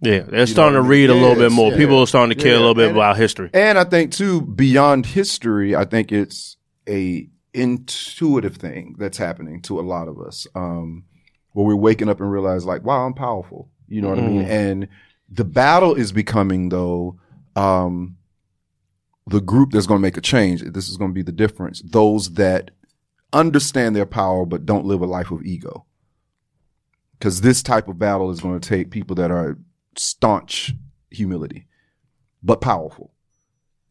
Yeah, they're starting to read a little bit more. yeah. People are starting to care a little bit and- about history. and I think too beyond history. I think it's a intuitive thing that's happening to a lot of us, um, where we're waking up and realize like, wow, I'm powerful. You know what I mean? And the battle is becoming though. Um, the group that's going to make a change. This is going to be the difference. Those that understand their power but don't live a life of ego. Because this type of battle is going to take people that are staunch humility, but powerful.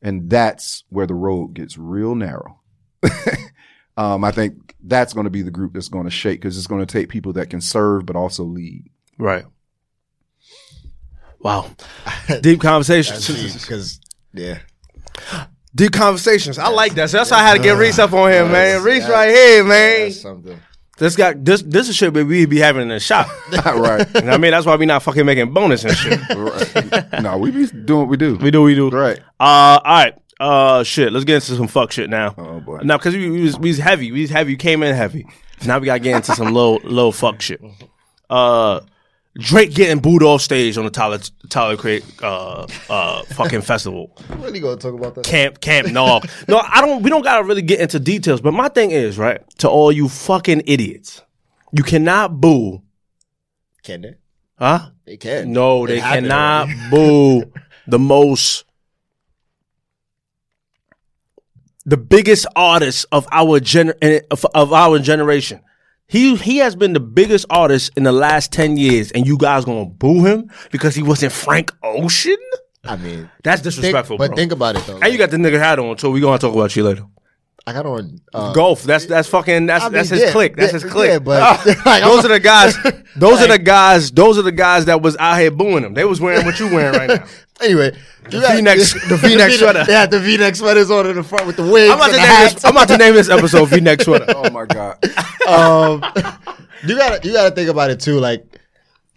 And that's where the road gets real narrow. [LAUGHS] um, I think that's going to be the group that's going to shake because it's going to take people that can serve but also lead. Right. Wow. Deep conversations. Because yeah, Deep conversations. I like that. So that's why I had to get Reese up on here, man. Reese right here, man. that's something. This got this this is shit that we be having in the shop. [LAUGHS] right. You know what I mean? That's why we not fucking making bonus and shit. [LAUGHS] right. No, we be doing what we do. We do, we do. Right. Uh, all right. Uh, shit. Let's get into some fuck shit now. Oh, boy. Now, because we, we was we was heavy. We was heavy. You came in heavy. Now we gotta get into some low low fuck shit. Uh, Drake getting booed off stage on the Tyler Tyler Create uh uh fucking [LAUGHS] festival. Really gonna talk about that? Camp Camp Gnaw. No, I don't. We don't gotta really get into details. But my thing is right to all you fucking idiots. You cannot boo, Can they? huh? They can. No, It they cannot [LAUGHS] boo the most, the biggest artist of our gen of, of our generation. He he has been the biggest artist in the last ten years, and you guys gonna boo him because he wasn't Frank Ocean? I mean, That's think, disrespectful, but bro. think about it though. and you got the nigga hat on, so we gonna talk about you later. I got on uh, Golf. That's that's fucking that's I mean, that's his yeah, click. That's yeah, his click. yeah, but- [LAUGHS] [LAUGHS] like, those I'm- are the guys. Those are the [LAUGHS] guys. Those are the guys that was out here booing him. They was wearing what you wearing right now. Anyway, the V-neck- the V-neck sweater. They had the V-neck sweaters on in the front with the wigs. I'm about, to name this, I'm about to name this episode V-neck sweater. Oh my God. um, you gotta you gotta think about it too. Like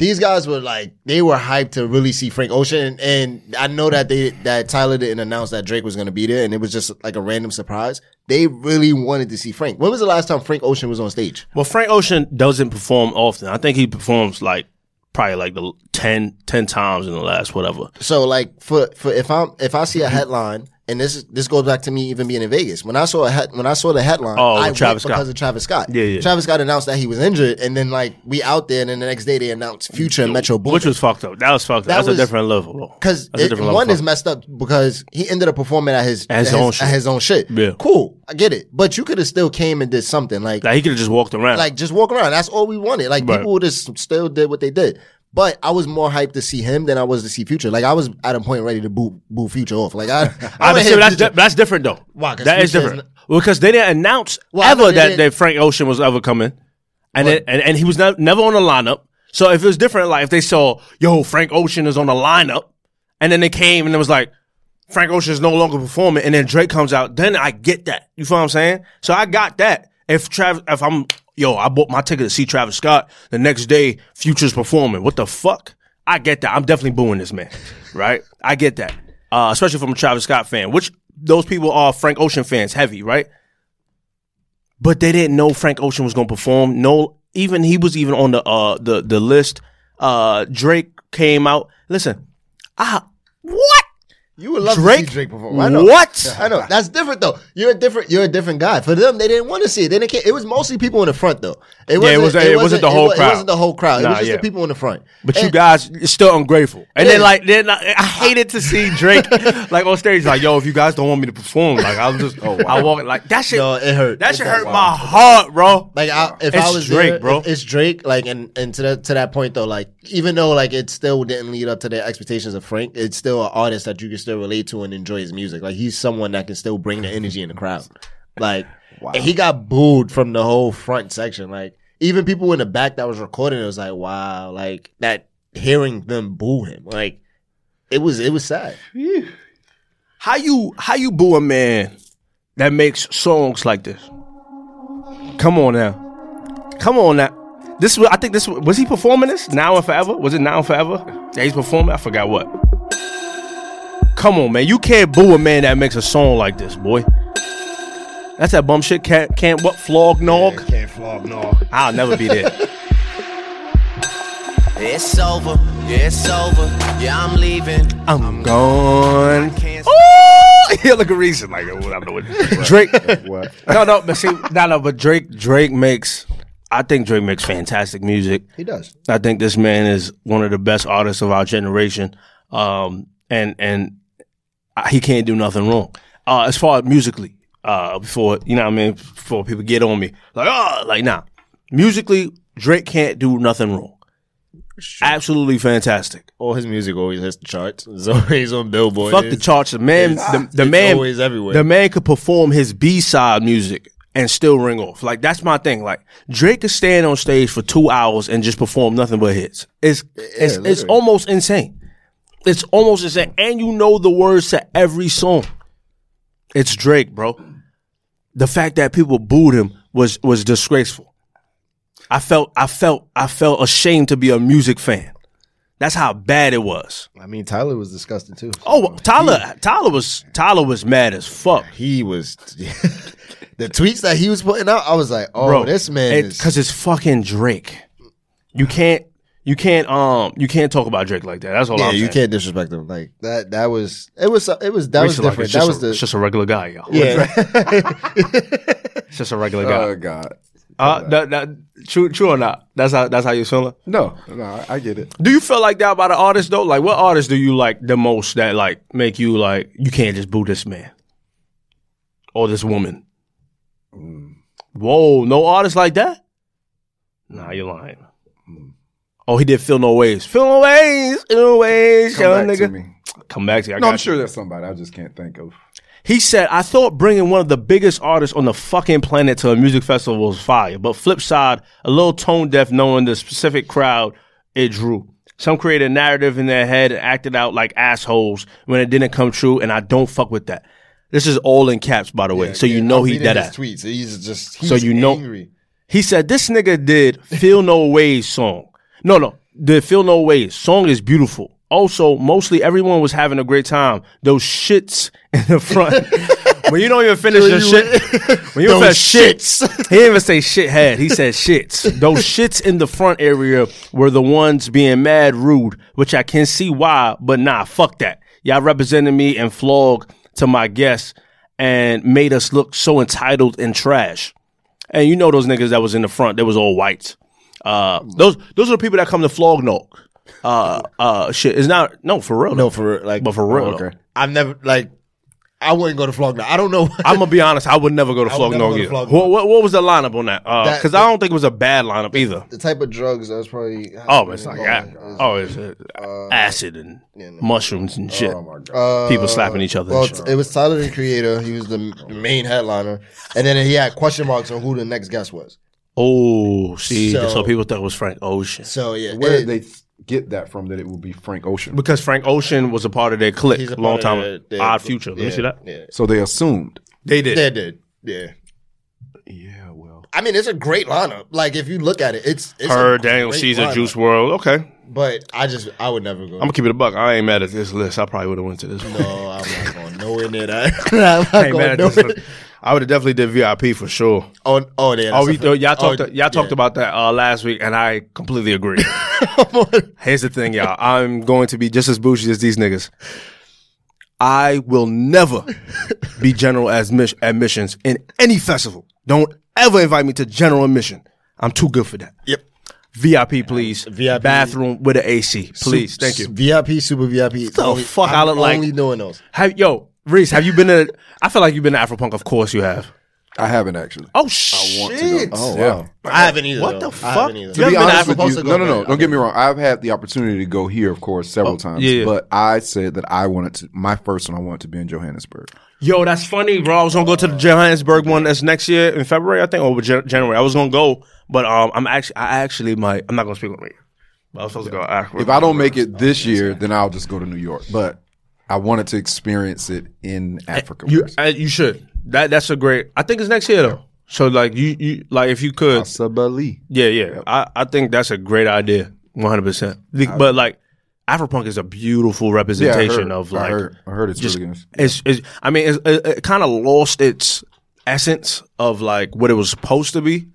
these guys were like they were hyped to really see Frank Ocean, and I know that they that Tyler didn't announce that Drake was gonna be there, and it was just like a random surprise. They really wanted to see Frank. When was the last time Frank Ocean was on stage? Well, Frank Ocean doesn't perform often. I think he performs like probably like the 10, 10 times in the last whatever. So like for for if I'm if I see a headline. And this is this goes back to me even being in Vegas. When I saw a when I saw the headline, Oh, I Travis Scott. because of Travis Scott. Yeah, yeah. Travis Scott announced that he was injured, and then like we out there, and then the next day they announced Future and Metro Boomin. Which was fucked up. That was fucked up. That That's was- a different level. Because one is messed up because he ended up performing at his, At his at own shit. at his own shit. Yeah. Cool, I get it. But you could have still came and did something like Like he could have just walked around. like just walk around. That's all we wanted. Like Right. people would have still did what they did. But I was more hyped to see him than I was to see Future. Like I was at a point ready to boo boo Future off. Like I, [LAUGHS] I I but that's, di- that's different though. Why? 'Cause That is Future is different. because they didn't announce Well, I know ever that, didn't. that Frank Ocean was ever coming, and it, and, and he was nev- never on the lineup. So if it was different, like if they saw, yo, Frank Ocean is on the lineup, and then they came and it was like, Frank Ocean is no longer performing, and then Drake comes out, then I get that. You feel what I'm saying? So I got that. If Travis, if I'm, yo, I bought my ticket to see Travis Scott, the next day Future's performing. What the fuck? I get that. I'm definitely booing this man, [LAUGHS] right? I get that, uh, especially from a Travis Scott fan, which those people are Frank Ocean fans, heavy, right? But they didn't know Frank Ocean was going to perform. No, even he was even on the uh the the list. Uh, Drake came out. Listen, ah, what? You would love Drake? to see Drake perform. I know. What? I know. That's different though. You're a different. You're a different guy. For them, they didn't want to see it. They didn't care. It was mostly people in the front though. It Yeah, it was- it wasn't the whole wa- crowd. It wasn't the whole crowd. it was just yeah. the people in the front. But you And- guys are still ungrateful. And then like then I, [LAUGHS] hated to see Drake [LAUGHS] like on stage like, yo, if you guys don't want me to perform, like I'll just oh, I walk like that shit. No, it hurt. That shit hurt. hurt my heart, bro. Like I, if It's I was Drake, there, bro. it's Drake. Like and and to that to that point though, like even though like it still didn't lead up to the expectations of Frank, it's still an artist that you can still relate to and enjoy his music. Like he's someone that can still bring the energy in the crowd. Like [LAUGHS] and he got booed from the whole front section. Like even people in the back that was recording, it was like wow, like that hearing them boo him, like it was it was sad. How you how you boo a man that makes songs like this? Come on now, come on now. This was I think this was he performing this now and forever? Was it now and forever? Yeah, he's performing. I forgot what. Come on, man. You can't boo a man that makes a song like this, boy. That's that bum shit. Can't can't what Flog Gnaw? Can't flog no. I'll never be there. [LAUGHS] It's over, yeah, it's over. Yeah, I'm leaving. I'm gone. Can't Oh, [LAUGHS] yeah, look at reason. like I don't know what Drake. What? [LAUGHS] no, no, but see, no, no, but Drake, Drake makes. I think Drake makes fantastic music. He does. I think this man is one of the best artists of our generation. Um, and and he can't do nothing wrong. Uh, as far as musically, uh, before you know, what I mean, before people get on me, like oh, like nah, musically, Drake can't do nothing wrong. Absolutely fantastic. All his music always hits the charts. It's always on Billboard. Fuck the charts. The man, the, the it's man, always everywhere. the man could perform his B side music and still ring off. Like that's my thing. Like Drake could stand on stage for two hours and just perform nothing but hits. It's it's it's almost insane. It's almost insane, and you know the words to every song. It's Drake, bro. The fact that people booed him was was disgraceful. I felt I felt I felt ashamed to be a music fan. That's how bad it was. I mean, Tyler was disgusted too. Oh, Tyler, Tyler was Tyler was mad as fuck, he was [LAUGHS] the tweets that he was putting out. I was like, oh, bro. this man is because it's fucking Drake. You can't, you can't, um, you can't talk about Drake like that. That's all yeah, I'm you saying. can't disrespect him like that. That was it was it was that was Reese is like, different. that just was a, the it's just a regular guy, yo. yeah. [LAUGHS] It's just a regular guy. Oh God. uh, that, that, true, true or not? That's how that's how you feeling. No, no, I, I get it. Do you feel like that about an artist though? Like, what artist do you like the most that like make you like you can't just boo this man or this woman? Mm. Whoa, no artist like that? Nah, you're lying. Oh, he did feel no ways. Feel no ways, feel no ways, Come young back nigga. to me. Come back to you. I No, I'm you. sure there's somebody. I just can't think of. He said, I thought bringing one of the biggest artists on the fucking planet to a music festival was fire. But flip side, a little tone deaf knowing the specific crowd it drew. Some created a narrative in their head and acted out like assholes when it didn't come true, and I don't fuck with that. This is all in caps, by the way, so you know I'm he his ass. tweets. He's just So he's you know- He said this nigga did Feel No Ways song. No, no. The Feel No Ways song is beautiful. Also, mostly everyone was having a great time. Those shits in the front. [LAUGHS] when you don't even finish your shit. When you Those finish shits. He didn't even say shithead. He said shits. Those shits in the front area were the ones being mad rude, which I can see why, but nah, fuck that. Y'all represented me and Flog Gnaw to my guests and made us look so entitled and trash. And you know those niggas that was in the front, they was all whites. Uh, those those are the people that come to Flog Gnaw. Uh, uh, shit. It's not no for real. No, though. for like, but for real. okay. I've never like. I wouldn't go to Flog Gnaw. I don't know. I'm gonna be honest. I would never go to I would Flog never Gnaw go to either. Flog What, what, what was the lineup on that? That- Because I don't think it was a bad lineup either. the type of drugs that was probably. Oh, it's like yeah. oh, it's uh, acid and mushrooms and shit. Oh my god. People slapping each other. Well, and shit. it was Tyler the Creator. He was the, the main headliner, and then he had question marks on who the next guest was. Oh, see, so, So- people thought it was Frank Ocean So yeah, Where it- did they get that from? That it would be Frank Ocean. because Frank Ocean was a part of their clique he's a a long time. of ago. the- the- Odd Future. Let me see that. Yeah, So they assumed. They did. they did. Yeah. Yeah, well, I mean, it's a great lineup. Like if you look at it, it's, it's H.E.R., a Daniel great Caesar, lineup. Juice WRLD. Okay, But I just, I would never go. I'm gonna keep it a buck. I ain't mad at this list. I probably would have went to this. one. no, I'm not going nowhere near that. [LAUGHS] [LAUGHS] I'm not I ain't mad going at this nowhere. I would have definitely did VIP for sure. Oh, oh, yeah. Oh, we, y'all talked. Oh, y'all talked yeah. about that uh, last week, and I completely agree. [LAUGHS] Here's the thing, y'all. I'm going to be just as bougie as these niggas. I will never be general admis- admissions in any festival. Don't ever invite me to general admission. I'm too good for that. Yep. VIP, please. VIP. Bathroom with an AC, please. Thank you. VIP, super VIP. What the fuck I I'm look like? Only doing those. Have, yo, Reese, have you been to? I feel like you've been to Afropunk. Of course you have. I haven't actually. Oh shit! want to go. Oh Yeah. wow. I haven't either. What though. the I fuck? haven't either. To To You be haven't been honest with supposed you, to no, no, no. Don't get me wrong. I've had the opportunity to go here, of course, several times. yeah, yeah. But I said that I wanted to. My first one, I wanted to be in Johannesburg. Yo, that's funny, bro. I was gonna go to the Johannesburg one that's next year in February, I think, or Jan- January. I was gonna go, but um, I'm actually, I actually might. I'm not gonna speak on it. But I was supposed to go. After. If I don't make it this year, then I'll just go to New York. But I wanted to experience it in Africa. you, first. uh, you should. That that's a great. I think it's next year though. So like you, you like if you could, Asabali. yeah, yeah. I, I think that's a great idea, 100. percent But like, Afropunk is a beautiful Yeah, I representation heard, of I like heard, I heard it's just really good. it's, it's I mean it's, it, it kind of lost its essence of like what it was supposed to be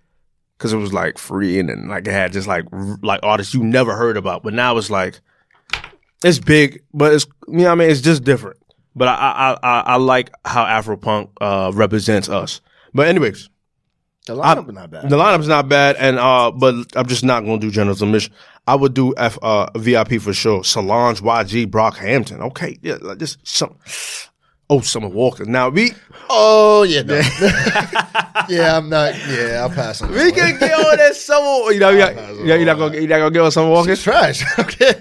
because it was like free and then like it had just like r- like artists you never heard about but now it's like it's big but it's you know what I mean it's just different but I I I, I like how Afropunk uh represents us but anyways The lineup is not bad. the lineup's not bad and uh but I'm just not gonna do general admission I would do F uh VIP for sure Solange YG Brockhampton okay yeah like just some oh Summer Walker now we oh yeah, no. [LAUGHS] [LAUGHS] yeah. I'm not. Yeah, I'll pass on. We this one. can get on that summer. You know, you not, you know, you're not gonna, you're not gonna get on summer walking. It's trash. [LAUGHS] okay.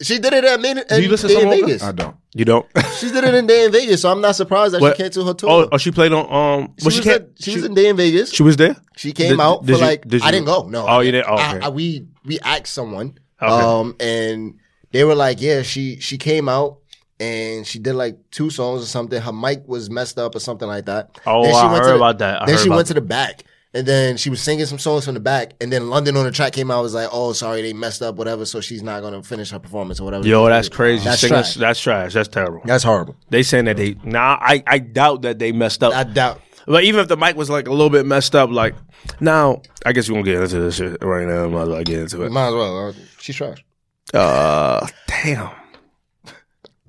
She did it at Main Do you listen to Day N Vegas. I don't. You don't. She did it in Day N Vegas, so I'm not surprised that What? she canceled her tour. Oh, oh, she played on. Um, she, but she, was can't. at- she, was in Day N Vegas. She was there. She came Did- out did for you- like did I didn't go. No. Oh, you didn't? Oh, I- okay. I- we we asked someone, Okay. um, and they were like, "Yeah, she she came out and she did like two songs or something. Her mic was messed up or something like that. Oh, Then she I went heard to the- about that. I then heard she about went to the back." And then she was singing some songs from the back, and then London On Da Track came out. Was like, "Oh, sorry, they messed up, whatever." So she's not gonna finish her performance or whatever. Yo, that's crazy. That's Singers- trash. That's trash. That's terrible. That's horrible. They saying that they. Nah, I, I doubt that they messed up. I doubt. but even if the mic was like a little bit messed up, like now, I guess we won't get into this shit right now. Might as well get into it. Might as well. uh, She's trash. Uh, damn.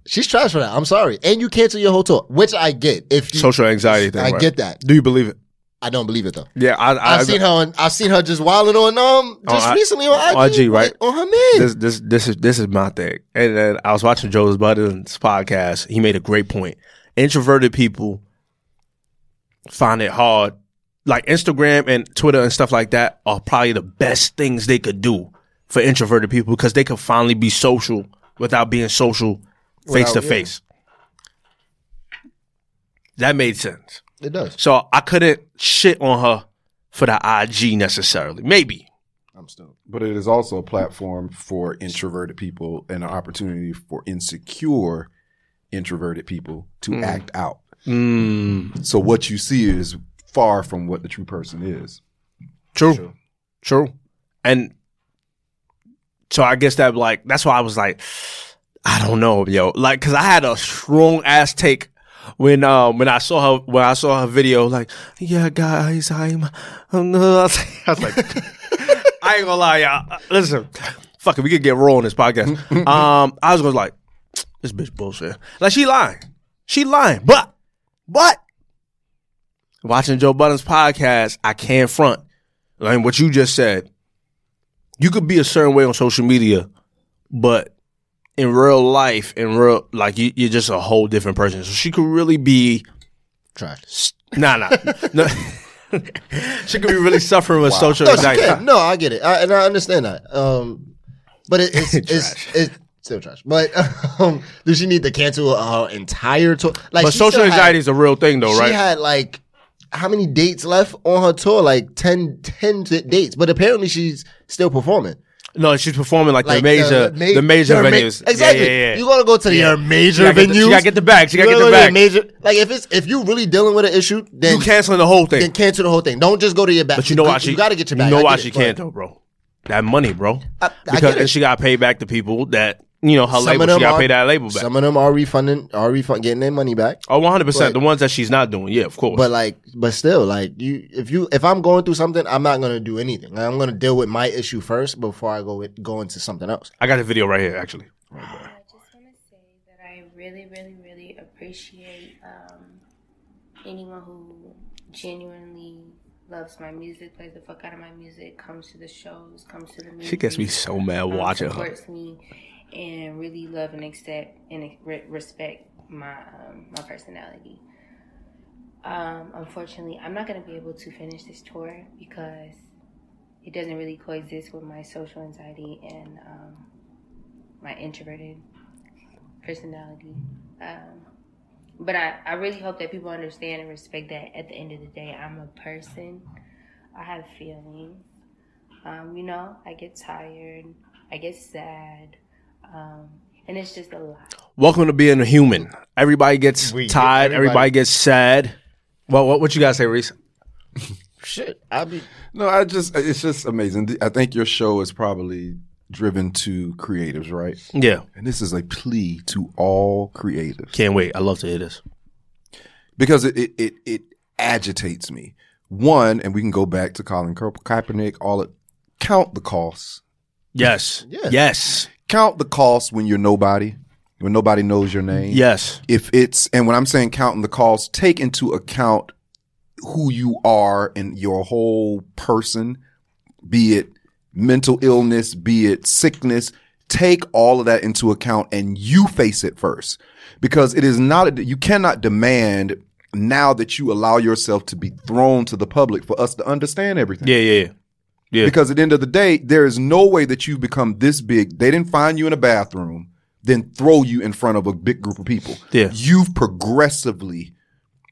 She's trash for that. I'm sorry. And you cancel your whole tour, which I get. If you, Social anxiety thing. I right? get that. Do you believe it? I don't believe it though. Yeah, I, I, I've seen her. On, I've seen her just wilding on um just I- recently on IG, on IG, right? On her man. this this this is this is my thing. And then I was watching Joe's Budden's podcast. He made a great point. Introverted people find it hard. Like Instagram and Twitter and stuff like that are probably the best things they could do for introverted people because they could finally be social without being social face to face. That made sense. It does. So I couldn't shit on her for the IG necessarily. Maybe. I'm still. But it is also a platform for introverted people and an opportunity for insecure introverted people to act out. Mm, So what you see is far from what the true person is. True. True. And so I guess that like that's why I was like, I don't know, yo. Like cause I had a strong ass take when um when I saw her when I saw her video, like, yeah guys, I'm, I'm [LAUGHS] I was like I ain't gonna lie, y'all. Listen, fuck it, we could get raw on this podcast. [LAUGHS] um I was gonna like, this bitch bullshit. Like she lying. She lying. But but watching Joe Budden's podcast, I can't front. Like what you just said, you could be a certain way on social media, but in real life, in real like you, you're just a whole different person. So she could really be Trash. nah nah. [LAUGHS] no. she could be really suffering with social No, anxiety. No, I get it, I, and I understand that. Um, but it, it's [LAUGHS] it's it's still trash. But [LAUGHS] um, does she need to cancel her entire tour? Like, But social still had- anxiety is a real thing though, She right? She had like how many dates left on her tour? Like 10, 10 d- dates. But apparently she's still performing. No, she's performing like, Like the major, uh, ma- the major her ma- venues. exactly. Yeah, yeah, yeah. You gotta go to the your major She gotta get the- venues. she gotta get the bag. She You gotta get gotta the bag. Major. Like if it's if you really dealing with an issue, then you canceling the whole thing. then cancel the whole thing. Don't just go to your back. But you know why she? You gotta get your You know why she it, can't though, bro. That money, bro. I- I because and she got to pay back the people that you know her Some label. of She them got to are- pay that label back. Some of them are refunding, are refund getting their money back. oh, one hundred percent. The ones that she's not doing, yeah, of course. But like, but still, like you, if you, if I'm going through something, I'm not gonna do anything. I'm gonna deal with my issue first before I go with, go into something else. I got a video right here, actually. I just want to say that I really, really, really appreciate um, anyone who genuinely loves my music, plays the fuck out of my music, comes to the shows, comes to the movies. She gets me so mad um, watching her. supports me, and really love and accept and respect my um, my personality. Um, unfortunately, I'm not gonna be able to finish this tour because it doesn't really coexist with my social anxiety and um, my introverted personality. Um, but I, I really hope that people understand and respect that at the end of the day, I'm a person. I have feelings. Um, you know, I get tired. I get sad. Um, and it's just a lot. Welcome to being a human. Everybody gets We- tired. Everybody, everybody- gets sad. Well, what what you guys say, Reese? [LAUGHS] Shit, I'll be. No, I just it's just amazing. I think your show is probably driven to creatives, right? Yeah, And this is a plea to all creatives can't wait. I love to hear this. because it it it, it agitates me. One, and we can go back to Colin Ka- Kaepernick. All it count the costs. Yes, Yeah. yes, Count the costs when you're nobody, when nobody knows your name. yes. if it's and when I'm saying counting the cost, take into account who you are and your whole person, be it mental illness, be it sickness. Take all of that into account and you face it first, because it is not. A, you cannot demand now that you allow yourself to be thrown to the public for us to understand everything. Yeah, yeah, yeah. Yeah. Because at the end of the day, there is no way that you become this big. They didn't find you in a bathroom, then throw you in front of a big group of people. Yeah. You've progressively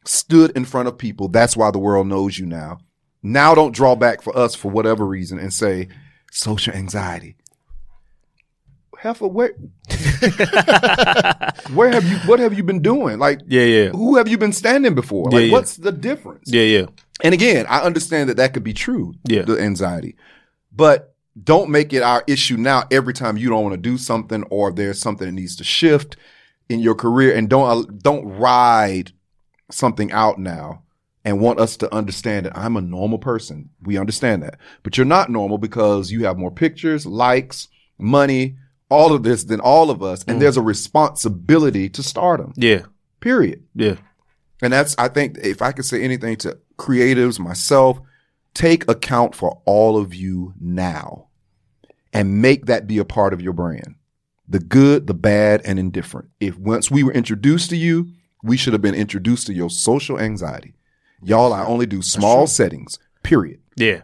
stood in front of people. That's why the world knows you now. Now don't draw back for us for whatever reason and say social anxiety. Heifer, where [LAUGHS] where have you what have you been doing? Like Yeah, yeah, who have you been standing before? Yeah, yeah. what's the difference? yeah, yeah. And again, I understand that that could be true, Yeah. the anxiety, but don't make it our issue now every time you don't want to do something or there's something that needs to shift in your career and don't don't ride something out now and want us to understand that I'm a normal person. We understand that. But you're not normal because you have more pictures, likes, money, all of this than all of us and mm. there's a responsibility to stardom. Yeah, Period. yeah. And that's, I think, if I could say anything to creatives, myself, take account for all of you now and make that be a part of your brand. The good, the bad, and indifferent. If once we were introduced to you, we should have been introduced to your social anxiety. Y'all, I only do small settings, period. Yeah.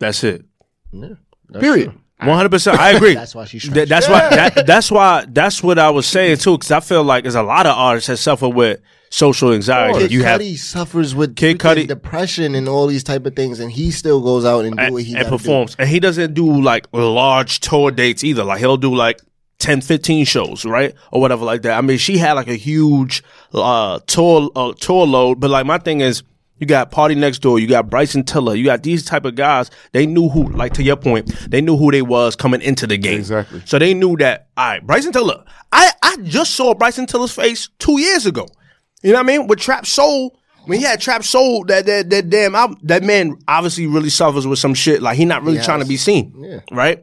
That's it. Yeah, that's Period. true. One hundred percent. I agree. That's why she's Th- that's why. That, that's why. That's what I was saying too. Because I feel like there's a lot of artists that suffer with social anxiety. Kid you have Cudi suffers with Kid freaking Cudi- depression and all these type of things, and he still goes out and do and, what he and gotta do. performs, and he doesn't do like large tour dates either. Like he'll do like 10, 15 shows, right, or whatever like that. I mean, she had like a huge uh, tour uh, tour load, but like my thing is. You got PartyNextDoor. You got Bryson Tiller. You got these type of guys. They knew who, like to your point, they knew who they was coming into the game. Exactly. So they knew that. All right, Bryson Tiller. I I just saw Bryson Tiller's face two years ago. You know what I mean? With Trap Soul, when he had Trap Soul, that that that damn album, that man obviously really suffers with some shit. Like he not really He trying to has. be seen. Yeah. Right.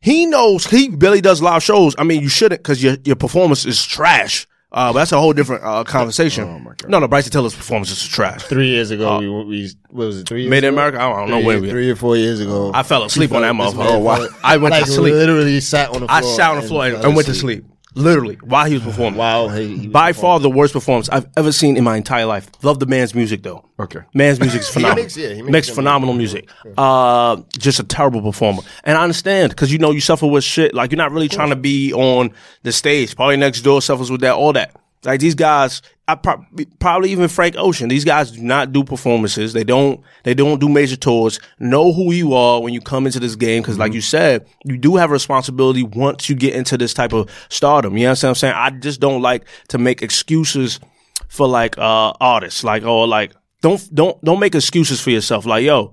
He knows he barely does live shows. I mean, you shouldn't because your your performance is trash. Uh, but that's a whole different uh, conversation. Oh, my God. No, no, Bryson Tiller's performance is trash. Three years ago, we, we what was it? Three years Made in ago? America. I don't know Three, when we. three or four years ago. I fell asleep on that This motherfucker. man Oh, wow. fell- I went like, to sleep. Literally sat on the I floor. sat on the floor and, fell and went to asleep. Literally, while he was [SIGHS] performing. Wow, he- he was By far the worst performance I've ever seen in my entire life. Love the man's music though. Okay. Man's music is [LAUGHS] phenomenal. makes- yeah, he makes makes phenomenal music. Uh, just a terrible performer. And I understand because you know you suffer with shit. Like you're not really trying to be on the stage. PartyNextDoor suffers with that. All that. Like these guys, I pro- probably even Frank Ocean. These guys do not do performances. They don't. They don't do major tours. Know who you are when you come into this game because, like you said, you do have a responsibility once you get into this type of stardom. You know what I'm saying? I just don't like to make excuses for like uh artists. Like or like don't don't don't make excuses for yourself. Like yo,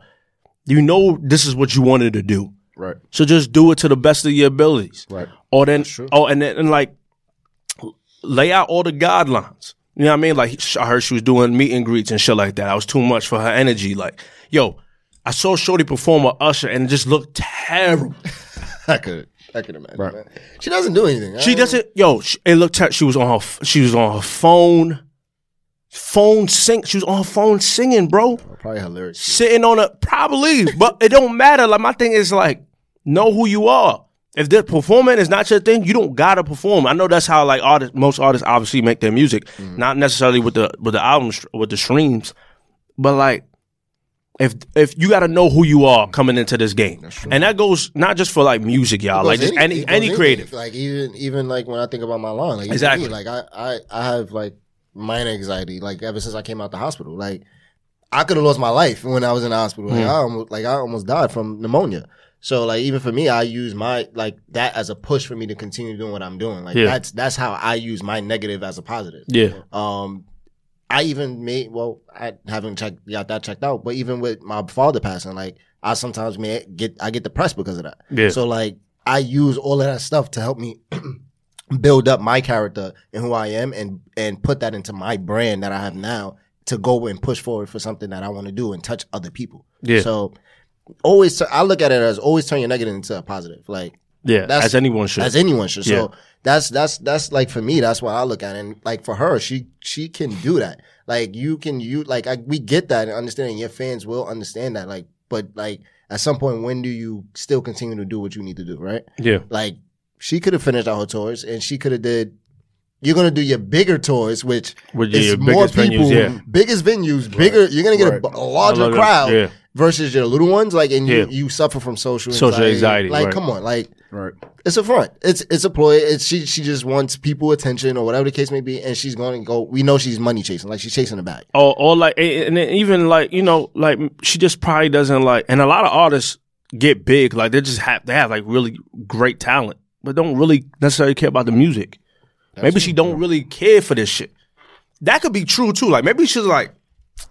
you know this is what you wanted to do. Right. So just do it to the best of your abilities. Right. Or then, oh, and then, and like, lay out all the guidelines. You know what I mean? Like, I heard she was doing meet and greets and shit like that. I was too much for her energy. Like, yo, I saw Shorty perform with Usher and it just looked terrible. [LAUGHS] I could, I could imagine. Right. man. She doesn't do anything. I She don't- doesn't, yo, she, it looked, ter- she was on her, she was on her phone, phone sing, she was on her phone singing, bro. Probably hilarious. sitting on a probably, but it don't matter. Like my thing is like, know who you are. If the performing is not your thing, you don't gotta perform. I know that's how like artists, most artists obviously make their music, mm-hmm. not necessarily with the with the album str- with the streams, but like. If if you got to know who you are coming into this game, and that goes not just for like music, y'all, like any it any creative. Like even even like when I think about my line, like Exactly. me, like I I I have like minor anxiety, like ever since I came out the hospital. Like I could have lost my life when I was in the hospital. Like mm. I almost like I almost died from pneumonia. So like even for me, I use my like that as a push for me to continue doing what I'm doing. Like Yeah. that's that's how I use my negative as a positive. Yeah, Um, I even made well, I haven't checked got that checked out, but even with my father passing, like I sometimes may get I get depressed because of that. Yeah. So like I use all of that stuff to help me [CLEARS THROAT] build up my character and who I am, and and put that into my brand that I have now to go and push forward for something that I want to do and touch other people. Yeah. So always, I look at it as always turn your negative into a positive. Like yeah, That's- as anyone should. as anyone should. Yeah. So that's that's that's like for me, that's what I look at, and like for her, she she can do that. Like you can you like I, we get that and understanding your fans will understand that. Like, but like at some point, when do you still continue to do what you need to do? Right? yeah, Like she could have finished out her tours, and she could have did. You're gonna do your bigger tours, which With is more biggest venues, people, yeah. biggest venues, bigger. You're gonna get Right. a, A larger- crowd yeah. Versus your little ones. Like, and you, Yeah. you suffer from social Social anxiety, Like, right. come on, like Right. it's a front. It's it's a ploy. It's she she just wants people attention or whatever the case may be, and she's going to go. We know she's money chasing, like she's chasing the bag. or or like and then even like you know like she just probably doesn't like and a lot of artists get big like they just have they have like really great talent but don't really necessarily care about the music maybe she don't really care for this shit that could be true too like maybe she's like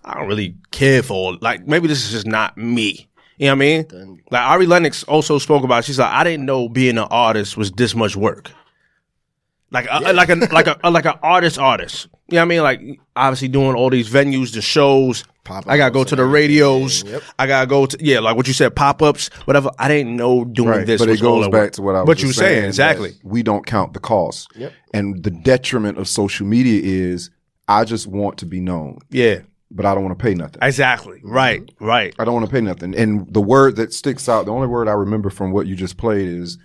i don't really care for like maybe this is just not me you know what i mean like ari lennox also spoke about it. she's like i didn't know being an artist was this much work like a, like a like a like an artist artist. You know what I mean? Like obviously doing all these venues, the shows. I gotta go to the radios. I gotta go to yeah, like what you said, pop ups, whatever. I didn't know doing Right, this. but it goes back to what I was What you saying that exactly? We don't count the cost, and the detriment of social media is I just want to be known, Yeah, but I don't want to pay nothing. exactly. Right, mm-hmm. right. I don't want to pay nothing. And the word that sticks out, the only word I remember from what you just played is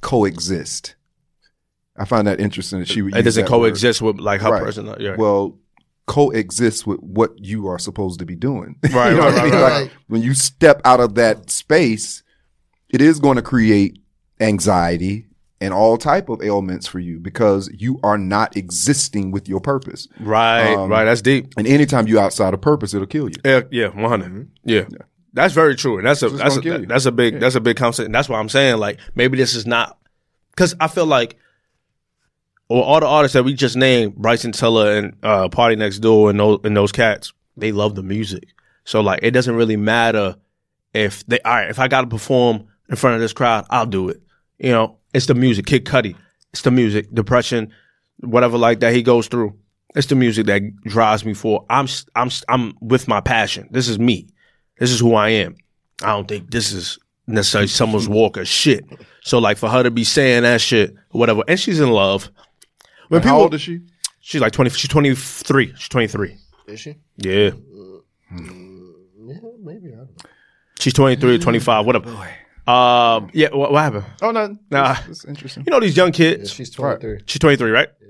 coexist. I find that interesting that she would It doesn't that word. coexist with like her Right. person. Yeah. Well, coexist with what you are supposed to be doing. [LAUGHS] Right, You know right, what I mean? right, Like, When you step out of that space, it is going to create anxiety and all type of ailments for you because you are not existing with your purpose. right, um, right. That's deep. And anytime you outside of purpose, it'll kill you. Yeah, yeah, one hundred. Yeah. That's very true, and that's a that's a, that's a big that's a big concept, and that's why I'm saying like maybe this is not because I feel like or all the artists that we just named, Bryson Tiller and uh, PartyNextDoor and those and those cats, they love the music, so like it doesn't really matter if they all right if I got to perform in front of this crowd, I'll do it. You know, it's the music. Kid Cudi, it's the music. Depression, whatever like that he goes through. It's the music that drives me forward. I'm s- I'm s- I'm with my passion. This is me. This is who I am. I don't think this is necessarily someone's walk or shit. So like for her to be saying that shit, or whatever, and she's in love. When How old is she? She's like twenty. She's twenty three. She's twenty three. Is she? Yeah, mm, Yeah, maybe. I don't know. she's 23 or 25, whatever. Um, yeah, what, what happened? Oh no, Nah. that's, that's interesting. You know these young kids. She's 23. She's 23, right? Yeah.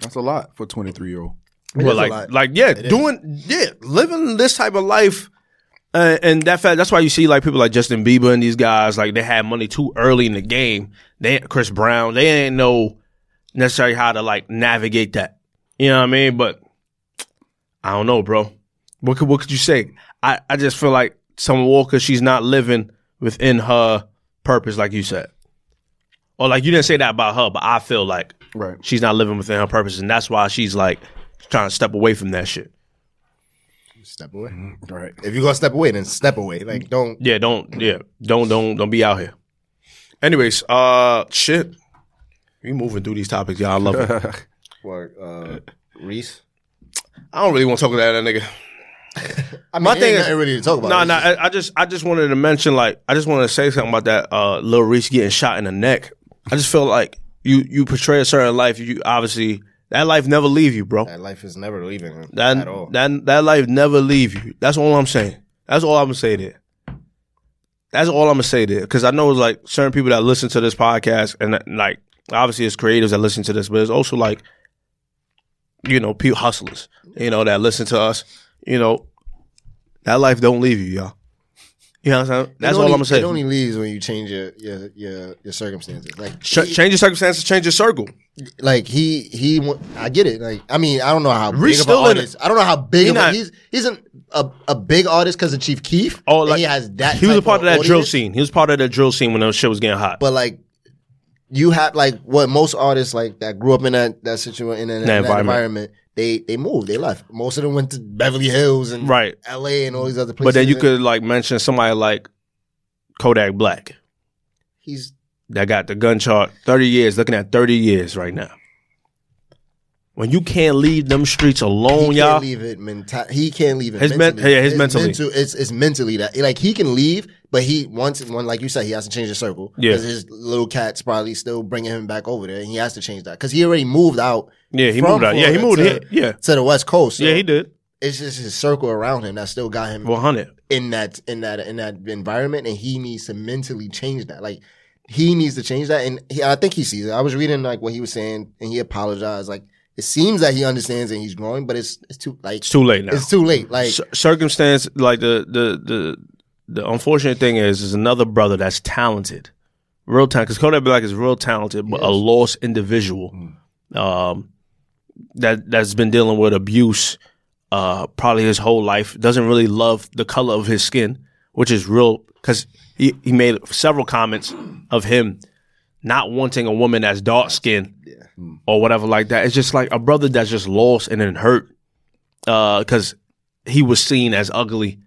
That's a lot for 23 year old. Well, is a like, lot. like, yeah, doing, yeah, living this type of life, uh, and that fact, that's why you see like people like Justin Bieber and these guys, like they had money too early in the game. They, Chris Brown, they ain't know necessarily how to like navigate that. You know what I mean? But I don't know, bro. What could what could you say? I I just feel like Summer Walker, she's not living within her purpose, like you said. Or like you didn't say that about her, but I feel like Right. she's not living within her purpose, and that's why she's like trying to step away from that shit. Step away. Right. If you're gonna step away, then step away. Like don't. Yeah, don't yeah, don't don't don't be out here. Anyways, uh, shit, we moving through these topics, y'all. I love it. [LAUGHS] What? Uh, Reese. I don't really want to talk about that nigga. I mean, My thing is- really to talk about. No, It's no, just- I, I just I just wanted to mention like I just wanted to say something about that uh Lil Reese getting shot in the neck. I just feel like you you portray a certain life, you obviously that life never leave you, bro. that life is never leaving him That at all. that that life never leave you. That's all I'm saying. That's all I'm gonna say there. That's all I'm gonna say there. Because I know it's like certain people that listen to this podcast, and like obviously it's creatives that listen to this, but it's also like you know people hustlers, you know that listen to us. You know that life don't leave you, y'all. You know what I'm saying? That's all I'm gonna say. It only leaves when you change your your your, your circumstances. Like Ch- change your circumstances, change your circle. like he he I get it. Like I mean, I don't know how Reese big of an artist. I don't know how big He of a, not- he's he's an, a a big artist because of Chief Keef. Oh, like he has that. He was a part of that drill scene. He was part of that drill scene when the shit was getting hot. But like you have like what most artists like that grew up in that that situation in that, that environment. environment. They they moved. They left. Most of them went to Beverly Hills and Right. L.A. and all these other places. But then you could like mention somebody like Kodak Black. He's that got the gun chart. 30 years, looking at 30 years right now. When you can't leave them streets alone, yeah. he alone, can't leave it mental. He can't leave it. His men- mentally. yeah, his mentally. mental- it's it's mentally that like he can leave, but he once when like you said he has to change the circle. Yeah. because his little cat's probably still bringing him back over there, and he has to change that because he already moved out. Yeah, he moved out. Yeah, he moved here. Yeah. to the west coast. so Yeah, he did. It's just his circle around him that still got him 100. in that in that in that environment, and he needs to mentally change that. Like he needs to change that, and he, I think he sees it. I was reading like what he was saying, and he apologized. Like it seems that he understands and he's growing, but it's it's too like It's too late now. it's too late. Like Cir- circumstance, like the, the, the, the unfortunate thing is, is another brother that's talented. Real talented. Because Kodak Black is real talented, but a lost individual. Um, that, that's been dealing with abuse, uh, probably his whole life. Doesn't really love the color of his skin, which is real, because he, he made several comments of him not wanting a woman that's dark skinned or whatever like that. It's just like a brother that's just lost and then hurt because he was seen as ugly.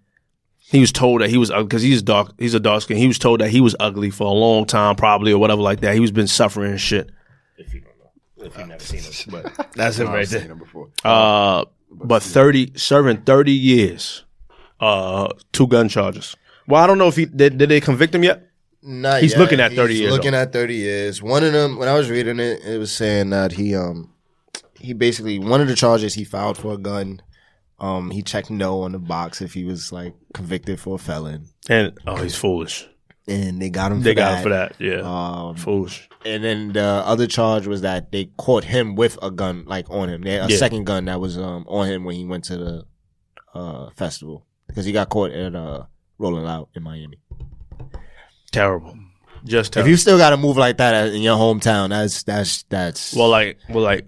He was told that he was because he's dark. He's a dark skin. He was told that he was ugly for a long time, probably or whatever like that. He was been suffering and shit. if you don't know, if you've never seen him, [LAUGHS] but That's it I've seen him before. Uh, but thirty serving thirty years, uh, two gun charges. Well, I don't know if he did. Did they convict him yet? Not He's yet. looking at 30 He's years, Looking at thirty years. One of them, when I was reading it, it was saying that he um he basically one of the charges he filed for a gun. Um, he checked no on the box if he was like convicted for a felon, And oh, he's foolish. and they got him. They for got that. him for that. Yeah, Um, foolish. and then the other charge was that they caught him with a gun like on him. They had a Yeah. second gun that was um on him when he went to the uh festival because he got caught at uh Rolling Loud in Miami. Terrible. Just If you still got to move like that in your hometown, that's that's that's well, like, well, like,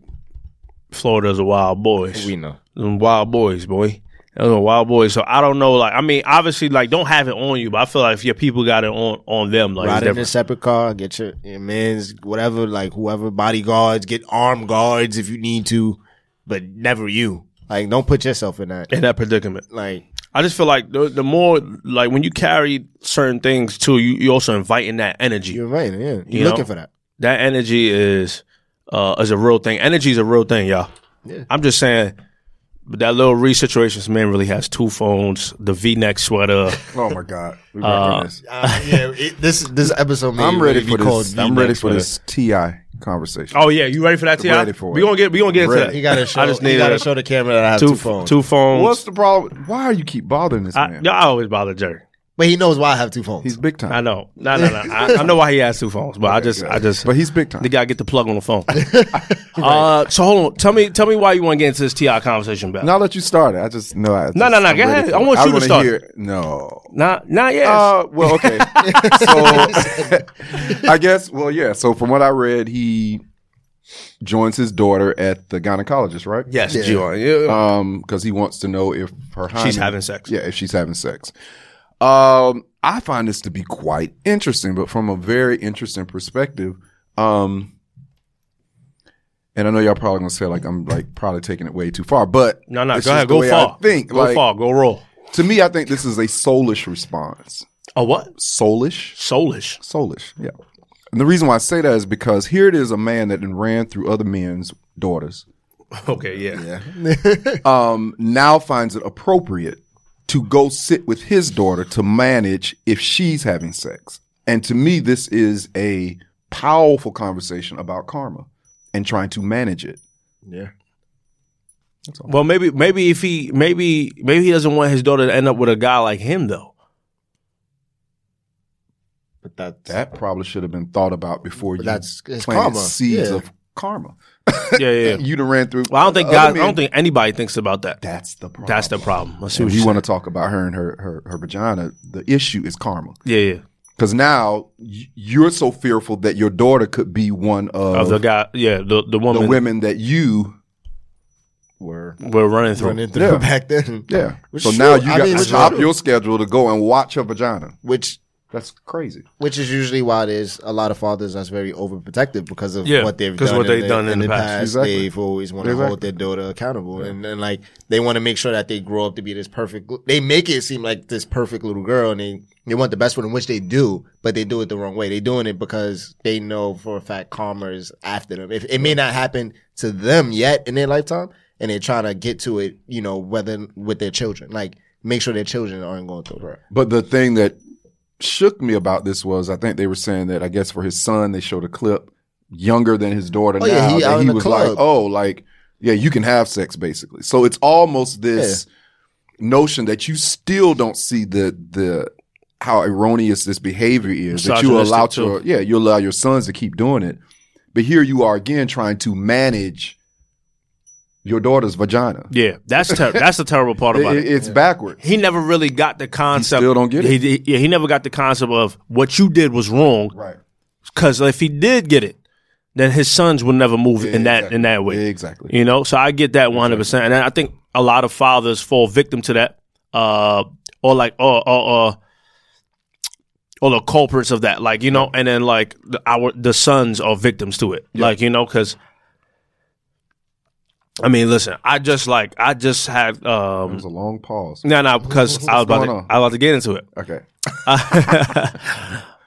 Florida's a wild boys. we know. Them wild boys, boy. Those are wild boys. So I don't know. Like, I mean, obviously, like, don't have it on you, but I feel like if your people got it on on them, like, Ride in a separate car, get your, your man's whatever, like whoever bodyguards, get armed guards if you need to, but never you. Like, don't put yourself in that. in that predicament. Like, I just feel like the, the more like when you carry certain things too, you you also inviting that energy. you're right, yeah. You're You looking know? for that. that energy is uh is a real thing. Energy is a real thing, y'all. Yeah. I'm just saying. But that little Reese situation, this man really has two phones, the V-neck sweater. Oh my God. We Uh, this. [LAUGHS] Uh, yeah, it, this this episode. May I'm ready really for be called this. I'm ready for sweater. this T.I. conversation. Oh yeah, you ready for that? T.I.? Ready for we it. gonna get we gonna get into Ready. that. He gotta show. I just he need gotta show the camera that I have two two, phones. two phones. What's the problem? Why are you keep bothering this I, man? I always bother Jerry. But he knows why I have two phones. He's big time. I know. No, no, no. I, I know why he has two phones, but I just, I just, but he's big time. the guy get the plug on the phone. [LAUGHS] uh, so hold on. Tell me, tell me why you want to get into this T.I. conversation, Bell. Now that you started. I just know. I No, just- no, no, I'm go ready ahead. for I it. want you to wanna start. Hear, no. not, not yet. Uh, well, okay. [LAUGHS] so [LAUGHS] I guess, well, yeah. So from what I read, he joins his daughter at the gynecologist, right? yes, yeah. Gio. Yeah. Um, because he wants to know if her She's having sex. Yeah, if she's having sex. Um, I find this to be quite interesting, but from a very interesting perspective. Um, and I know y'all probably gonna say like I'm like probably taking it way too far, but no, no. Go ahead. Go far. I think Go like, far. Go roll. to me, I think this is a soulish response. A what? Soulish, Soulish. soulish, yeah. And the reason why I say that is because here it is a man that ran through other men's daughters. [LAUGHS] Okay. Yeah. [LAUGHS] um, now finds it appropriate to go sit with his daughter to manage if she's having sex. And to me, this is a powerful conversation about karma and trying to manage it. yeah. Well, maybe, maybe if he, maybe, maybe he doesn't want his daughter to end up with a guy like him, though. But that that probably should have been thought about before you that's- it's planted karma. seeds Yeah. of karma. Yeah, yeah. [LAUGHS] you done ran through. Well, I don't think God, guys, I don't think anybody thinks about that. that's the problem. That's the problem. Let's see If what you you want want to talk about her and her her, her vagina, the issue is karma. Yeah, yeah. Because now y- you're so fearful that your daughter could be one of, Of the guy, yeah, the the woman the women that you were we're running through. running through Yeah. back then. Yeah. Which so is now true. you I got mean, to which stop your schedule to go and watch her vagina. Which That's crazy. which is usually why there's a lot of fathers that's very overprotective because of Yeah, what they've 'cause done. what they've the, done in the past. Exactly. They've always want to Exactly. hold their daughter accountable, and then like they want to make sure that they grow up to be this perfect. They make it seem like this perfect little girl, and they they want the best for them, which they do, but they do it the wrong way. They're doing it because they know for a fact karma is after them. If it may not happen to them yet in their lifetime, and they're trying to get to it, you know, whether with their children, like make sure their children aren't going through it. But the thing that shook me about this was I think they were saying that I guess for his son they showed a clip younger than his daughter Oh, now yeah, he that he was club. like, oh, like yeah, you can have sex basically. So it's almost this notion that you still don't see the the how erroneous this behavior is that you allow Misogynistic, your yeah you allow your sons to keep doing it, but here you are again trying to manage your daughter's vagina. Yeah, that's ter- that's the terrible part [LAUGHS] about it- it. it's backwards. He never really got the concept. still don't get it. He, he- yeah, he never got the concept of what you did was wrong. Right. Because if he did get it, then his sons would never move in that Exactly. in that way. Exactly. You know, so I get that one hundred percent, and I think a lot of fathers fall victim to that, uh, or like, or or, or or the culprits of that, like you know, and then like the, our the sons are victims to it, like you know, because. I mean, listen. I just like I just had um It was a long pause. no no because I was about going to, on? I was about to get into it. Okay. [LAUGHS]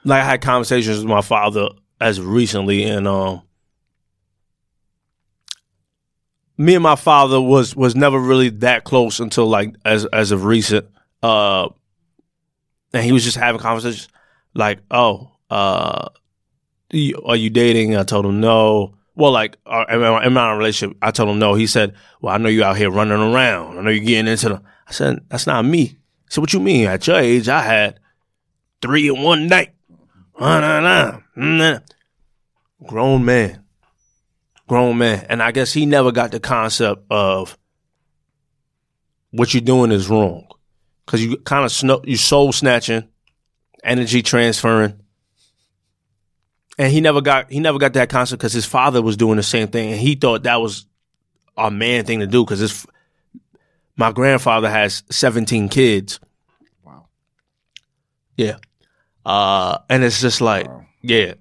like I had conversations with my father as recently, and um, me and my father was was never really that close until like as as of recent. Uh, and he was just having conversations like, "Oh, uh, you- are you dating?" I told him no. Well, like, uh, am I, in a relationship? I told him no. He said, "Well, I know you out here running around. I know you're getting into the." I said, "That's not me." He said, "What you mean? At your age, I had three in one night." Nah, nah, nah. Grown man, grown man, and I guess he never got the concept of what you're doing is wrong because you kind of sno- you soul snatching, energy transferring, and he never got he never got that concept because his father was doing the same thing, and he thought that was a man thing to do because his my grandfather has 17 kids. Wow. Yeah. Uh, and it's just like, Wow. yeah,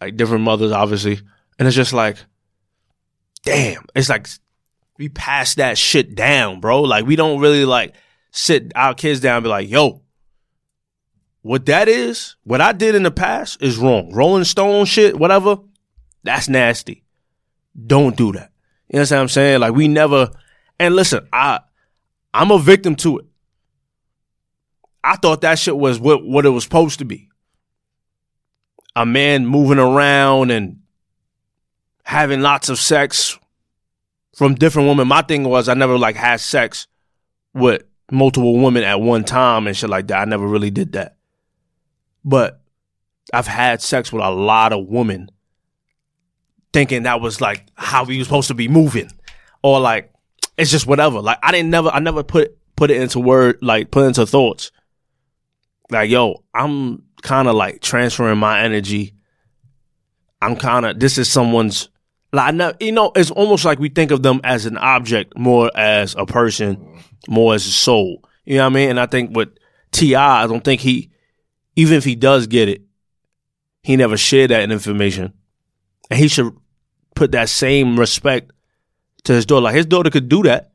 like different mothers, obviously. And it's just like, damn, it's like we pass that shit down, bro. Like we don't really like sit our kids down and be like, yo, what that is, what I did in the past is wrong. Rolling Stone shit, whatever, that's nasty. Don't do that. You know what I'm saying? Like we never, and listen, I, I'm a victim to it. I thought that shit was what, what it was supposed to be. A man moving around and having lots of sex from different women. My thing was I never like had sex with multiple women at one time and shit like that. I never really did that. But I've had sex with a lot of women thinking that was like how we were supposed to be moving. Or like it's just whatever. Like I didn't never I never put put it into word like put into thoughts. Like, yo, I'm kind of like transferring my energy. I'm kind of this is someone's like I know, you know, it's almost like we think of them as an object more as a person, more as a soul. You know what I mean? And I think with T.I., I don't think he, even if he does get it, he never shared that information, and he should put that same respect to his daughter. Like his daughter could do that.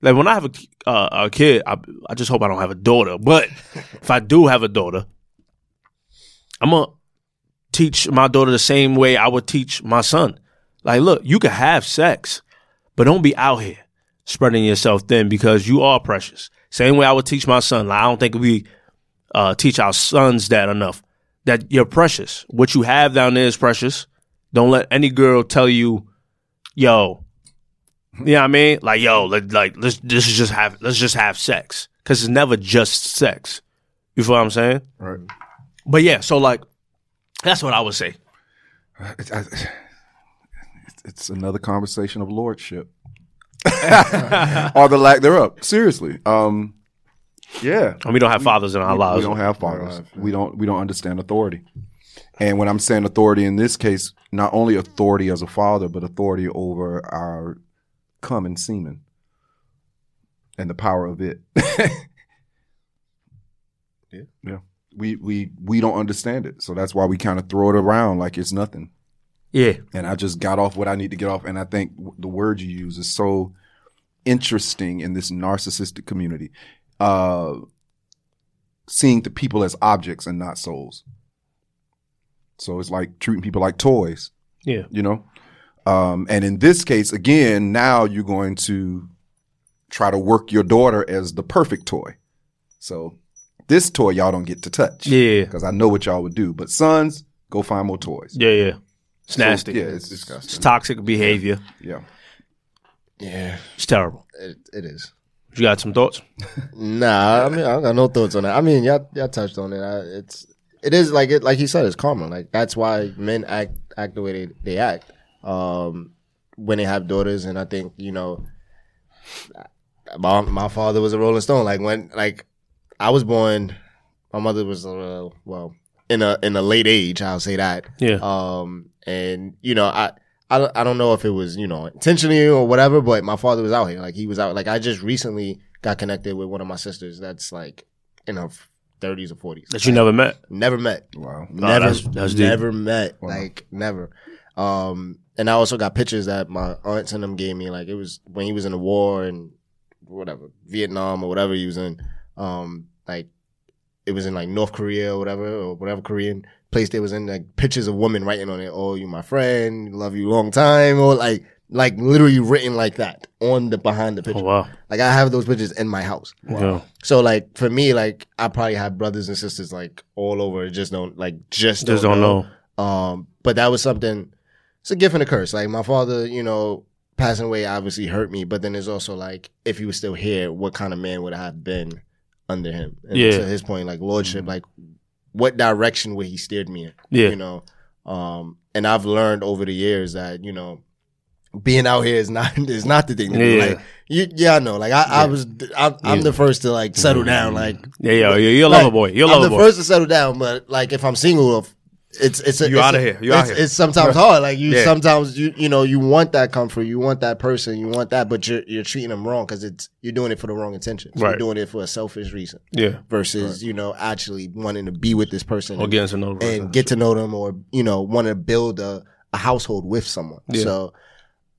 Like when I have a uh, a kid, I, I just hope I don't have a daughter. But if I do have a daughter, I'm gonna teach my daughter the same way I would teach my son. Like, look, you can have sex, but don't be out here spreading yourself thin because you are precious. Same way I would teach my son. Like, I don't think we uh, teach our sons that enough. That you're precious. What you have down there is precious. Don't let any girl tell you, yo, you know what I mean? Like, yo, like, like let's this is just have let's just have sex because it's never just sex. You feel what I'm saying? Right. But yeah, so like that's what I would say. It's, I- it's- it's another conversation of lordship [LAUGHS] [LAUGHS] or the lack thereof. Seriously. Um, yeah. And we don't have fathers in our we, lives. we don't have fathers. We don't. We don't understand authority. And when I'm saying authority in this case, not only authority as a father, but authority over our common semen and the power of it. [LAUGHS] Yeah. Yeah. We we we don't understand it, so that's why we kind of throw it around like it's nothing. yeah, And I just got off what I need to get off, and I think the word you use is so interesting in this narcissistic community. Uh, seeing the people as objects and not souls. So it's like treating people like toys, yeah, you know? Um, and in this case, again, now you're going to try to work your daughter as the perfect toy. So this toy y'all don't get to touch. yeah, Because I know what y'all would do. But sons, go find more toys. yeah, yeah. It's So, nasty. yeah, it's disgusting. It's toxic behavior. Yeah. Yeah, It's terrible. it, it is. You got some thoughts? Nah, I mean, I got no thoughts on that. I mean, y'all, y'all touched on it. I, it's, it is like it, like he said, it's karma. Like that's why men act act the way they, they act um, when they have daughters. And I think you know, my my father was a Rolling Stone. Like when like I was born, my mother was uh, well in a in a late age. I'll say that. Yeah. Um, and you know, I, I, don't- I don't know if it was, you know, intentionally or whatever, but my father was out here. Like he was out, like I just recently got connected with one of my sisters that's like in her thirties or forties. That you never met. Never met. Wow. Never, that's- that's deep. never met. Like never. Um, and I also got pictures that my aunts and them gave me. Like it was when he was in the war and whatever, Vietnam or whatever he was in. Um, like it was in like North Korea or whatever, or whatever Korean place they was in. Like pictures of women writing on it. Oh, you my friend, love you long time, or like like literally written like that on the behind the picture. Oh wow. Like I have those pictures in my house. Yeah. So like for me, like I probably have brothers and sisters like all over. Just don't like just Just don't, don't know. Um, but that was something. It's a gift and a curse. Like my father, you know, passing away obviously hurt me. But then there's also like if he was still here, what kind of man would I have been under him? And Yeah. To his point, like lordship, like what direction would he steered me in? Yeah. You know. Um, and I've learned over the years that you know. Being out here is not [LAUGHS] is not the thing to do. Yeah. Like you, yeah, I know. Like I, I was, I'm, I'm Yeah. the first to like settle down. Like Yeah, yeah, yeah. You're a like, lover boy. You're a I'm lover the boy. first to settle down, but like if I'm single, it's it's a, You outta a- here. You out here. it's sometimes hard. Like you Yeah. sometimes you you know you want that comfort, you want that person, you want that, but you're you're treating them wrong because it's you're doing it for the wrong intentions. Right. You're doing it for a selfish reason Yeah. versus you know actually wanting to be with this person Or and, getting to know the person. and get to know them, or you know want to build a, a household with someone. Yeah. So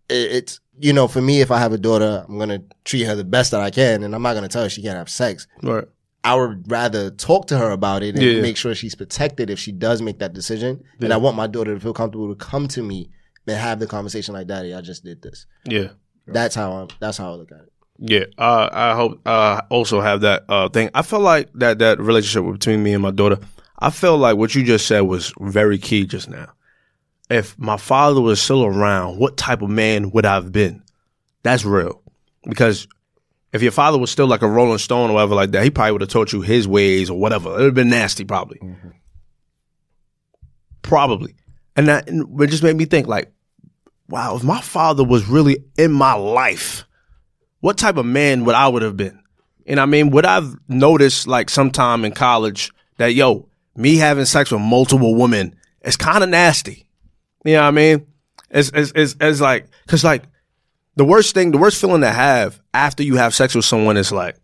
it, it's you know for me, if I have a daughter, I'm gonna treat her the best that I can, and I'm not gonna tell her she can't have sex. Right. I would rather talk to her about it and Yeah. make sure she's protected if she does make that decision. And I want my daughter to feel comfortable to come to me and have the conversation like, "Daddy, I just did this." Yeah. That's how I'm. That's how I look at it. Yeah, uh, I hope uh, also have that uh, thing. I feel like that that relationship between me and my daughter. I feel like what you just said was very key just now. if my father was still around, what type of man would I have been? That's real. Because if your father was still like a Rolling Stone or whatever like that, he probably would have taught you his ways or whatever. It would have been nasty, probably. Mm-hmm. Probably. And that and it just made me think like, wow, if my father was really in my life, what type of man would I would have been? And I mean, would I've noticed like sometime in college that yo, me having sex with multiple women is kind of nasty. You know what I mean? It's, it's, it's, it's like, cause like the worst thing, the worst feeling to have after you have sex with someone is like,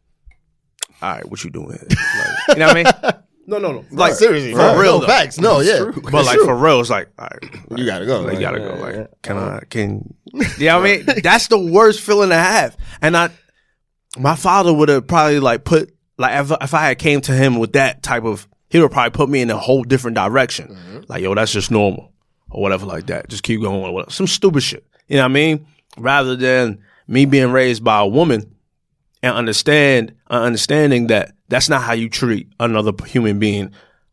all right, what you doing? Like, [LAUGHS] you know what I mean? No, no, no. Like seriously, for no, real no, facts. No, yeah, But like for real, it's like, all right, you gotta go. like, you gotta go. Like, yeah. can I? Can [LAUGHS] yeah? I mean, that's the worst feeling to have. And I, my father would have probably like put like if, if I had came to him with that type of, he would probably put me in a whole different direction. Mm-hmm. Like, yo, that's just normal or whatever like that. Just keep going. Or whatever. Some stupid shit. You know what I mean? Rather than me being raised by a woman and understand uh, understanding that that's not how you treat another human being.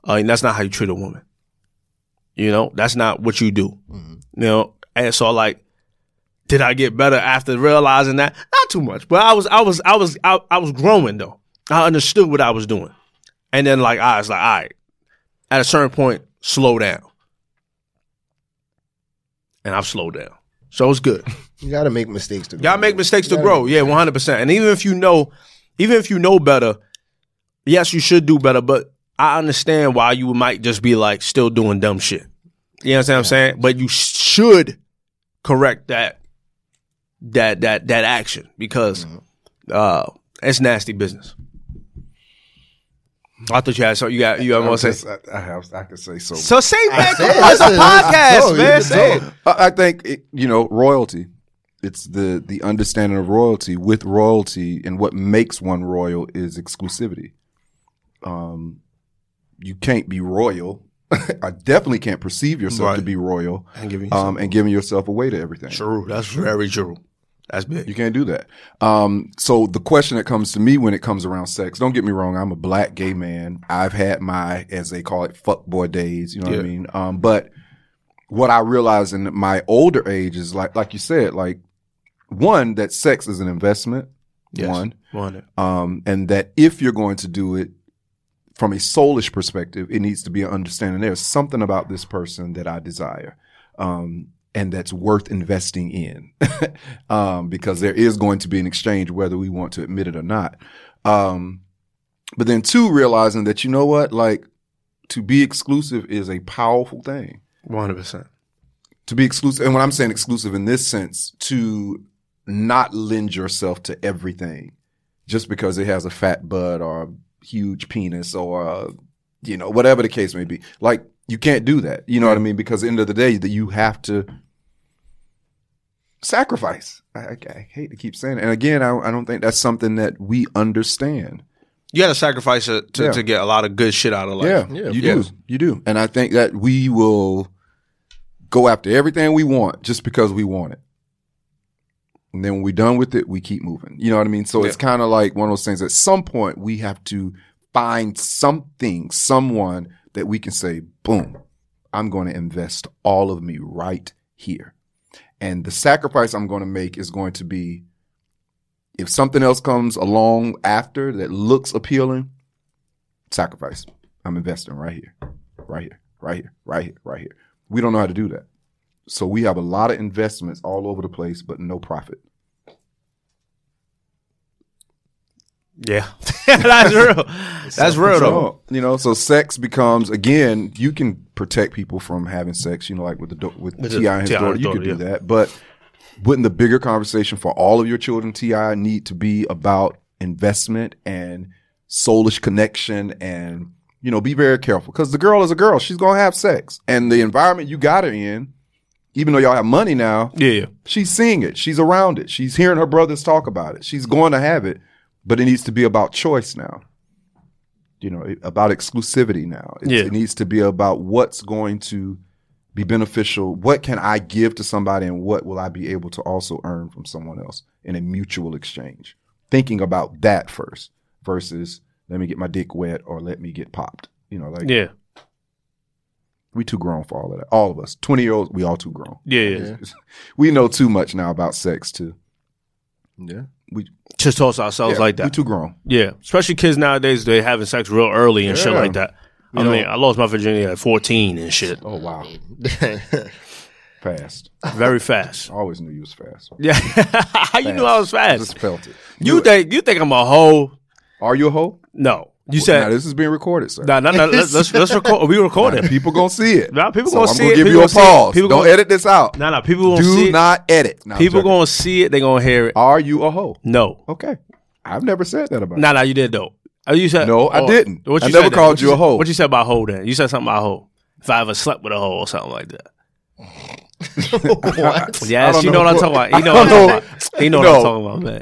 Uh, and that's not how you treat a woman. You know, that's not what you do. You know, and so like, did I get better after realizing that? Not too much, but I was, I was, I was, I, I was growing though. I understood what I was doing, and then like I was like, all right, at a certain point, slow down, and I've slowed down, so it's good. [LAUGHS] You gotta make mistakes to. Y'all make mistakes to grow. Yeah, one hundred percent. And even if you know, even if you know better, yes, you should do better. But I understand why you might just be like still doing dumb shit. You know what I'm saying? But you should correct that that that that action because uh it's nasty business. I thought you had something. You got you have more to say. I, I have. I can say so. So say that. said- It's a listen, podcast, no, you man. can Say it. I I think it, you know royalty. It's the the understanding of royalty. With royalty, and what makes one royal is exclusivity. Um, you can't be royal. [LAUGHS] I definitely can't perceive yourself to be royal. And giving um, and giving yourself away to everything. True. That's very true. That's big. You can't do that. Um, so the question that comes to me when it comes around sex, don't get me wrong, I'm a black gay man. I've had my, as they call it, fuckboy days. You know what I mean? Um, but what I realize in my older age is like, like you said, like one that sex is an investment. Yes. One, One. um, and that if you're going to do it from a soulish perspective, it needs to be an understanding. There's something about this person that I desire. Um, and that's worth investing in, [LAUGHS] um, because there is going to be an exchange, whether we want to admit it or not. Um, but then two, realizing that you know what, like to be exclusive is a powerful thing One hundred percent. to be exclusive. And when I'm saying exclusive in this sense, to not lend yourself to everything just because it has a fat butt or a huge penis or, uh, you know, whatever the case may be. Like, you can't do that. You know what I mean? Because at the end of the day, that you have to sacrifice. I, I, I hate to keep saying it. And again, I, I don't think that's something that we understand. You got to sacrifice it to, Yeah. to get a lot of good shit out of life. Yeah, Yeah, you yes. do. You do. And I think that we will go after everything we want just because we want it. And then when we're done with it, we keep moving. You know what I mean? So it's kind of like one of those things at some point we have to find something, someone that we can say, boom, I'm going to invest all of me right here. And the sacrifice I'm going to make is going to be if something else comes along after that looks appealing, sacrifice. I'm investing right here, right here, right here, right here, right here. We don't know how to do that. So we have a lot of investments all over the place, but no profit. Yeah. [LAUGHS] That's real. That's real though. You know, so sex becomes again. You can protect people from having sex. You know, like with the do- with, T.I. and his daughter, you could do yeah. that. But wouldn't the bigger conversation for all of your children, T.I., need to be about investment and soulish connection and you know, be very careful because the girl is a girl. She's gonna have sex, and the environment you got her in, even though y'all have money now, yeah. she's seeing it. She's around it. She's hearing her brothers talk about it. She's going to have it, but it needs to be about choice now. You know, about exclusivity now. It's- Yeah. It needs to be about what's going to be beneficial. What can I give to somebody and what will I be able to also earn from someone else in a mutual exchange? Thinking about that first versus let me get my dick wet or let me get popped. You know, like Yeah. We too grown for all of that. All of us, twenty year olds, we all too grown. Yeah, yeah. We know too much now about sex too. Yeah. We Just toss ourselves yeah, like that. We too grown. Yeah, especially kids nowadays. They having sex real early and shit like that. I You mean, I lost my virginity at 14 and shit. Oh wow, [LAUGHS] fast. Very fast. I always knew you was fast. Yeah. How [LAUGHS] you knew I was I fast? just felt it. You think you think I'm a hoe? Are you a hoe? No. You now said this is being recorded, sir. no, no, no. Let's let's, let's record. We recording. People gonna see it. Nah, people so gonna see it. I'm see gonna it. give People you a gonna see it. pause. People Don't gonna- edit this out. No, no. People gonna Do see it. Do not edit. No, People joking. gonna see it. They gonna hear it. Are you a hoe? No. Okay. I've never said that about. No, no. You did though. Oh, you said No, I oh, didn't. What I you never said then? called What you a said- hoe. What you said about hoe? Then you said something about hoe. If I ever slept with a hoe or something like that. what? [LAUGHS] Yes, don't you know, know what I'm talking about. You know I what I'm talking about. You know what I'm talking about, man.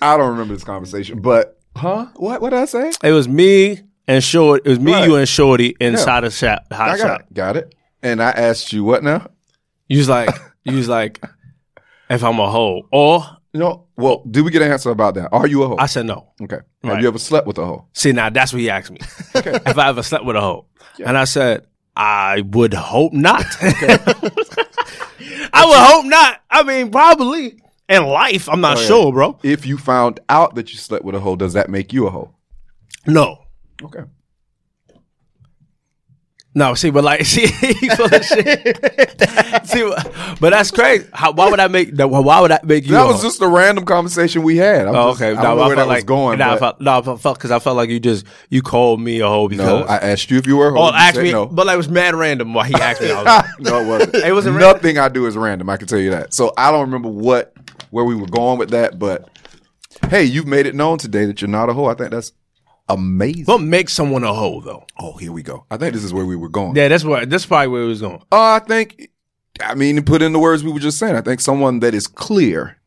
I I don't remember this conversation, but huh? What? What did I say? It was me and Short. It was me, Right. you, and Shorty inside the shop, hot I got shop. it. Got it. And I asked you what now? You was like, you was like, if I'm a hoe, or No. Well, did we get an answer about that? Are you a hoe? I said no. okay. Right. Have you ever slept with a hoe? See, now that's what he asked me. [LAUGHS] if I ever slept with a hoe, and I said I would hope not. [LAUGHS] I would hope not. I mean, probably in life. I'm not Oh, yeah. sure, bro. If you found out that you slept with a hoe, does that make you a hoe? No. Okay. No, see, but like, [LAUGHS] see, he full of shit. [LAUGHS] see, but that's crazy. How, why would I make? that- Why would I make you? that was just a random conversation we had. I'm Oh, just- okay. I don't know I where that like, was going. No, I felt, no, I felt because I felt like you just you called me a hoe because. no, I asked you if you were a hoe. oh, You ask me, no. but like, it was mad random. Why he asked me? Like, [LAUGHS] no, it wasn't. It wasn't Nothing I do is random. I can tell you that. So I don't remember what where we were going with that, but hey, you've made it known today that you're not a hoe. I think that's amazing. what makes someone a hoe though? oh, here we go. I think this is where we were going. Yeah, that's where that's probably where it was going. Uh, I think, I mean, to put in the words we were just saying, I think someone that is clear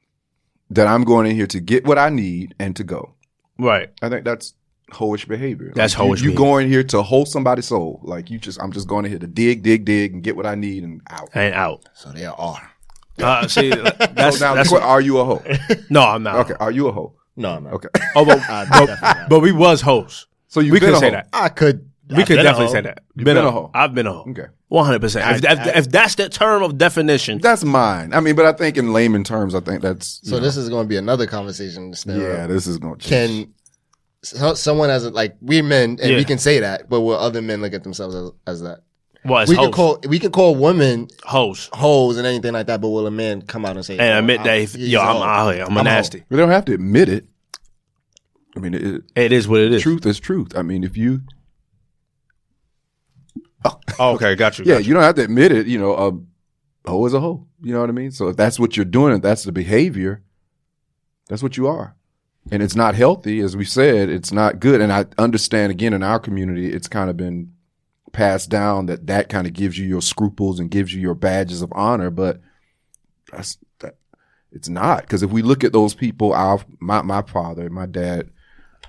that I'm going in here to get what I need and to go. Right. I think that's hoish behavior. That's Like, hoish You, behavior. go in here to hold somebody's soul. Like you just, I'm just going in here to dig, dig, dig, and get what I need and out. And out. So there are. Uh, see, [LAUGHS] that's, so now, that's are you a hoe? [LAUGHS] no, I'm not. Okay, are you a hoe? No, I'm not. Okay, [LAUGHS] Oh, but, I but, not. but we was hosts. so you've We could say that. I could. We I've could been a definitely hoe. say that. You've Been, been a a hoe. hoe. I've been a hoe. Okay. One hundred percent. If I- that- I- if that's the term of definition, That's mine. I mean, but I think in layman terms, I think that's So this is going to be another conversation. Still. yeah. This is going to Can so, someone as a, like we men and Yeah. we can say that, but will other men look at themselves as, as that? Well, it's we hoes. can call we can call women hoes hoes and anything like that, but will a man come out and say and oh, admit I'm- that if, yo, a I'm out here. I'm a I'm a hoe. nasty. We don't have to admit it. I mean, it, It is what it is. truth is truth. I mean, if you oh. oh, okay, got you. yeah, got you. you don't have to admit it. You know, a hoe is a hoe. You know what I mean? So if that's what you're doing, if that's the behavior, that's what you are. And it's not healthy, as we said. It's not good. And I understand again in our community, it's kind of been passed down that that kind of gives you your scruples and gives you your badges of honor. But that's that. It's not because if we look at those people, our my my father, my dad,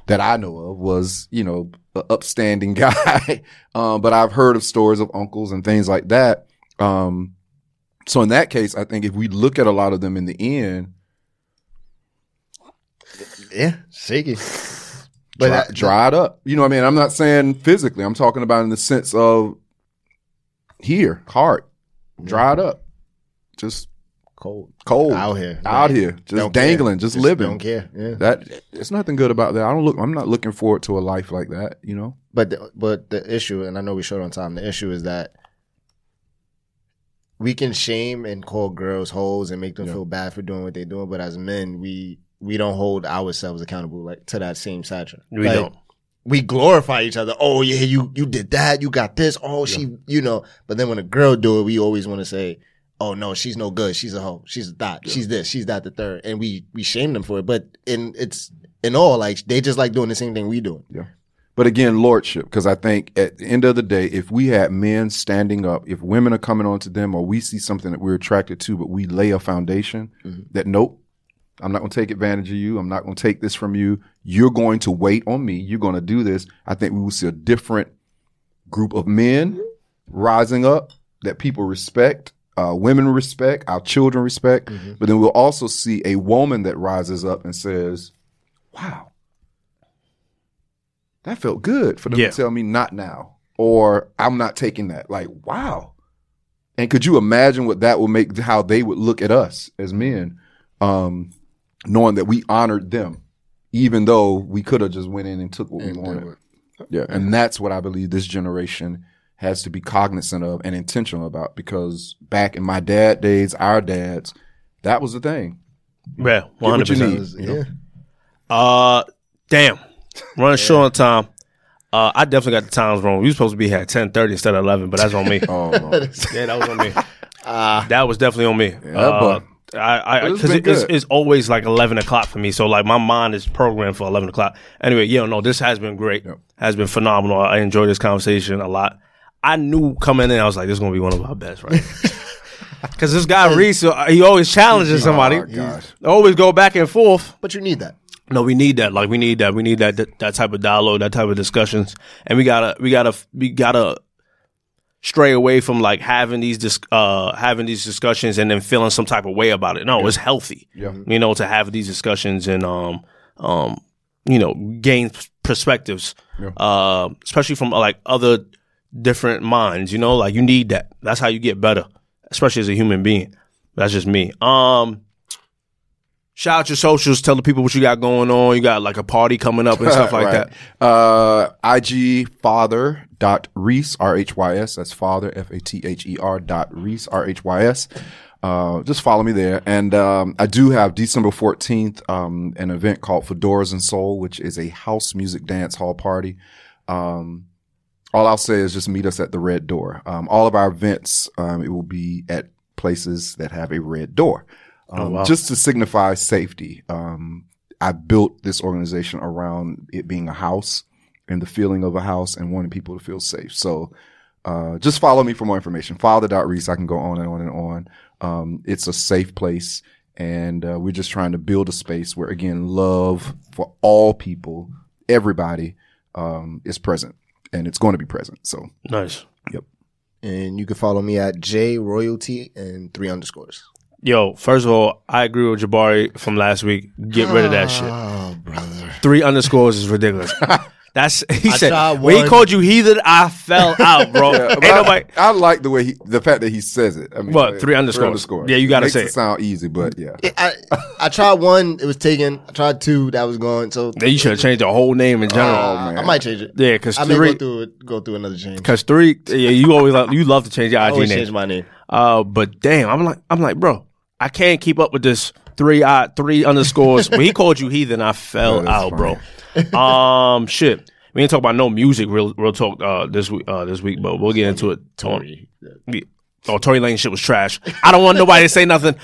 that I know of was, you know, an upstanding [LAUGHS] guy. um, but I've heard of stories of uncles and things like that. Um, so in that case, I think if we look at a lot of them in the end, Yeah, shaky. But dry, that- dried up. You know what I mean? I'm not saying physically. I'm talking about in the sense of here, heart, dried up, just cold cold, out here, out Right. here, just Don't dangling, just, living. Don't care. Yeah. That it's nothing good about that. I don't look. I'm not looking forward to a life like that. You know. But the, but the issue, and I know we short on time. The issue is that we can shame and call girls hoes and make them Yeah. feel bad for doing what they're doing, but as men, we we don't hold ourselves accountable like to that same stature. We Like, don't. We glorify each other. Oh yeah, you you did that. You got this. Oh she, you know. But then when a girl do it, we always want to say, "Oh no, she's no good. She's a hoe. She's a that. She's this. She's that. The third. And we we shame them for it. But in it's in all like they just like doing the same thing we doing. But again, lordship, because I think at the end of the day, if we had men standing up, if women are coming on to them, or we see something that we're attracted to, but we lay a foundation mm-hmm. that nope, I'm not going to take advantage of you. I'm not going to take this from you. You're going to wait on me. You're going to do this. I think we will see a different group of men rising up that people respect, uh, women respect, our children respect. But then we'll also see a woman that rises up and says, wow, that felt good for them Yeah. to tell me not now. or I'm not taking that. Like, wow. And could you imagine what that would make, how they would look at us as men, um, knowing that we honored them, even though we could have just went in and took what we wanted. do. Yeah. And that's what I believe this generation has to be cognizant of and intentional about because back in my dad days, our dads, that was the thing. Yeah, hundred percent. Yeah. Uh, damn, running short on time. Uh, I definitely got the times wrong. We were supposed to be here at ten thirty instead of eleven, but that's on me. [LAUGHS] Oh, [LAUGHS] yeah, that was on me. [LAUGHS] that was definitely on me. Yeah, uh, but- I, I, because good. it's always like eleven o'clock for me. So like my mind is programmed for eleven o'clock. Anyway, yeah, no, this has been great. Yep. Has been phenomenal. I enjoyed this conversation a lot. I knew coming in, I was like, this is gonna be one of our best, right? [LAUGHS] Because this guy Rhys, uh, he always challenges somebody. Oh. Always go back and forth. But you need that. No, we need that. Like we need that. We need that that, that type of dialogue, that type of discussions, and we gotta we gotta we gotta stray away from like having these dis- uh having these discussions and then feeling some type of way about it. No, it's healthy. Yeah. You know, to have these discussions and um um you know gain perspectives, Yeah. uh, especially from like other different minds. You know, like you need that. That's how you get better, especially as a human being. That's just me. Um. Shout out your socials. Tell the people what you got going on. You got like a party coming up and stuff [LAUGHS] like Right. that. Uh, IG father dot Rhys, R H Y S. That's father, F A T H E R dot Rhys, R H Y S. Uh, just follow me there. And, um, I do have December 14th, um, an event called Fedoras and Soul, which is a house music dance hall party. Um, all I'll say is just meet us at the red door. Um, all of our events, um, it will be at places that have a red door. Um, just to signify safety. Um, I built this organization around it being a house and the feeling of a house and wanting people to feel safe. So, uh, just follow me for more information. Father.Rhys. I can go on and on and on. Um, it's a safe place and, uh, we're just trying to build a space where again, love for all people, everybody, um, is present and it's going to be present. So, Nice. Yep. And you can follow me at J Royalty and three underscores. Yo, first of all, I agree with Jabari from last week. Get rid of that shit. Oh, brother. Three underscores is ridiculous. [LAUGHS] That's [LAUGHS] he I said. When he called you heathen, I fell out, bro. Yeah, Ain't but I. I like the way he, the fact that he says it. I mean, What, uh, three underscores? Yeah, you gotta Makes say it it. sound easy, but yeah. I I tried one, it was taken. I tried two, that was gone. So Then you should have changed the whole name in general. Oh, uh, man. I might change it. yeah, because I may three, go through it, go through another change. because three, yeah, you always love, you love to change your I IG always name. change my name. Uh, but damn, I'm like, I'm like, bro, I can't keep up with this three I, three underscores. when he called you heathen, I fell [LAUGHS] that's out, bro. [LAUGHS] um, shit. We ain't talk about no music, real real talk uh, this week. Uh, this week, but we'll get into it. Tory. Oh, Tory Lanez shit was trash. I don't want nobody to say nothing.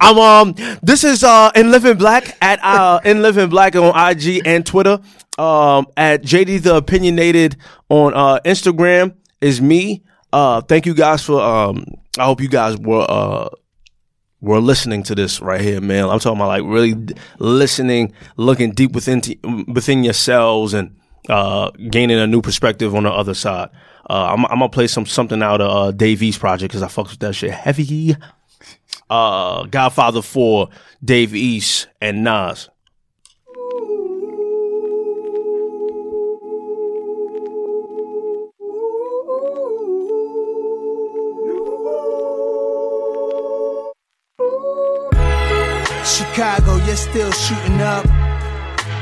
I'm um. This is uh in Living Black at uh in Living Black on IG and Twitter. Um, at JD the Opinionated on uh Instagram is me. Uh, thank you guys for um. I hope you guys were uh were listening to this right here, man. I'm talking about like really listening, looking deep within t- within yourselves and uh, gaining a new perspective on the other side. Uh, I'm, I'm gonna play some something out of uh, Dave East project because I fucks with that shit heavy. Uh, Godfather Four, Dave East and Nas. Chicago, you're still shooting up.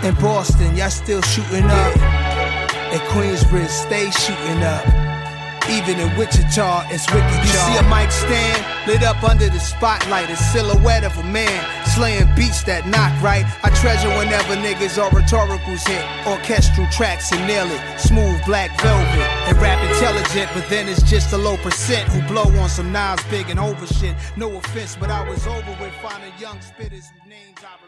In Boston, y'all still shooting up. In Queensbridge, stay shooting up. Even in Wichita, it's wicked. You see a mic stand lit up under the spotlight, a silhouette of a man slaying beats that knock right. I treasure whenever niggas or rhetoricals hit orchestral tracks and nail it. Smooth black velvet and rap intelligent, but then it's just a low percent who blow on some Nas big and over shit. No offense, but I was over with finding young spitters whose names I.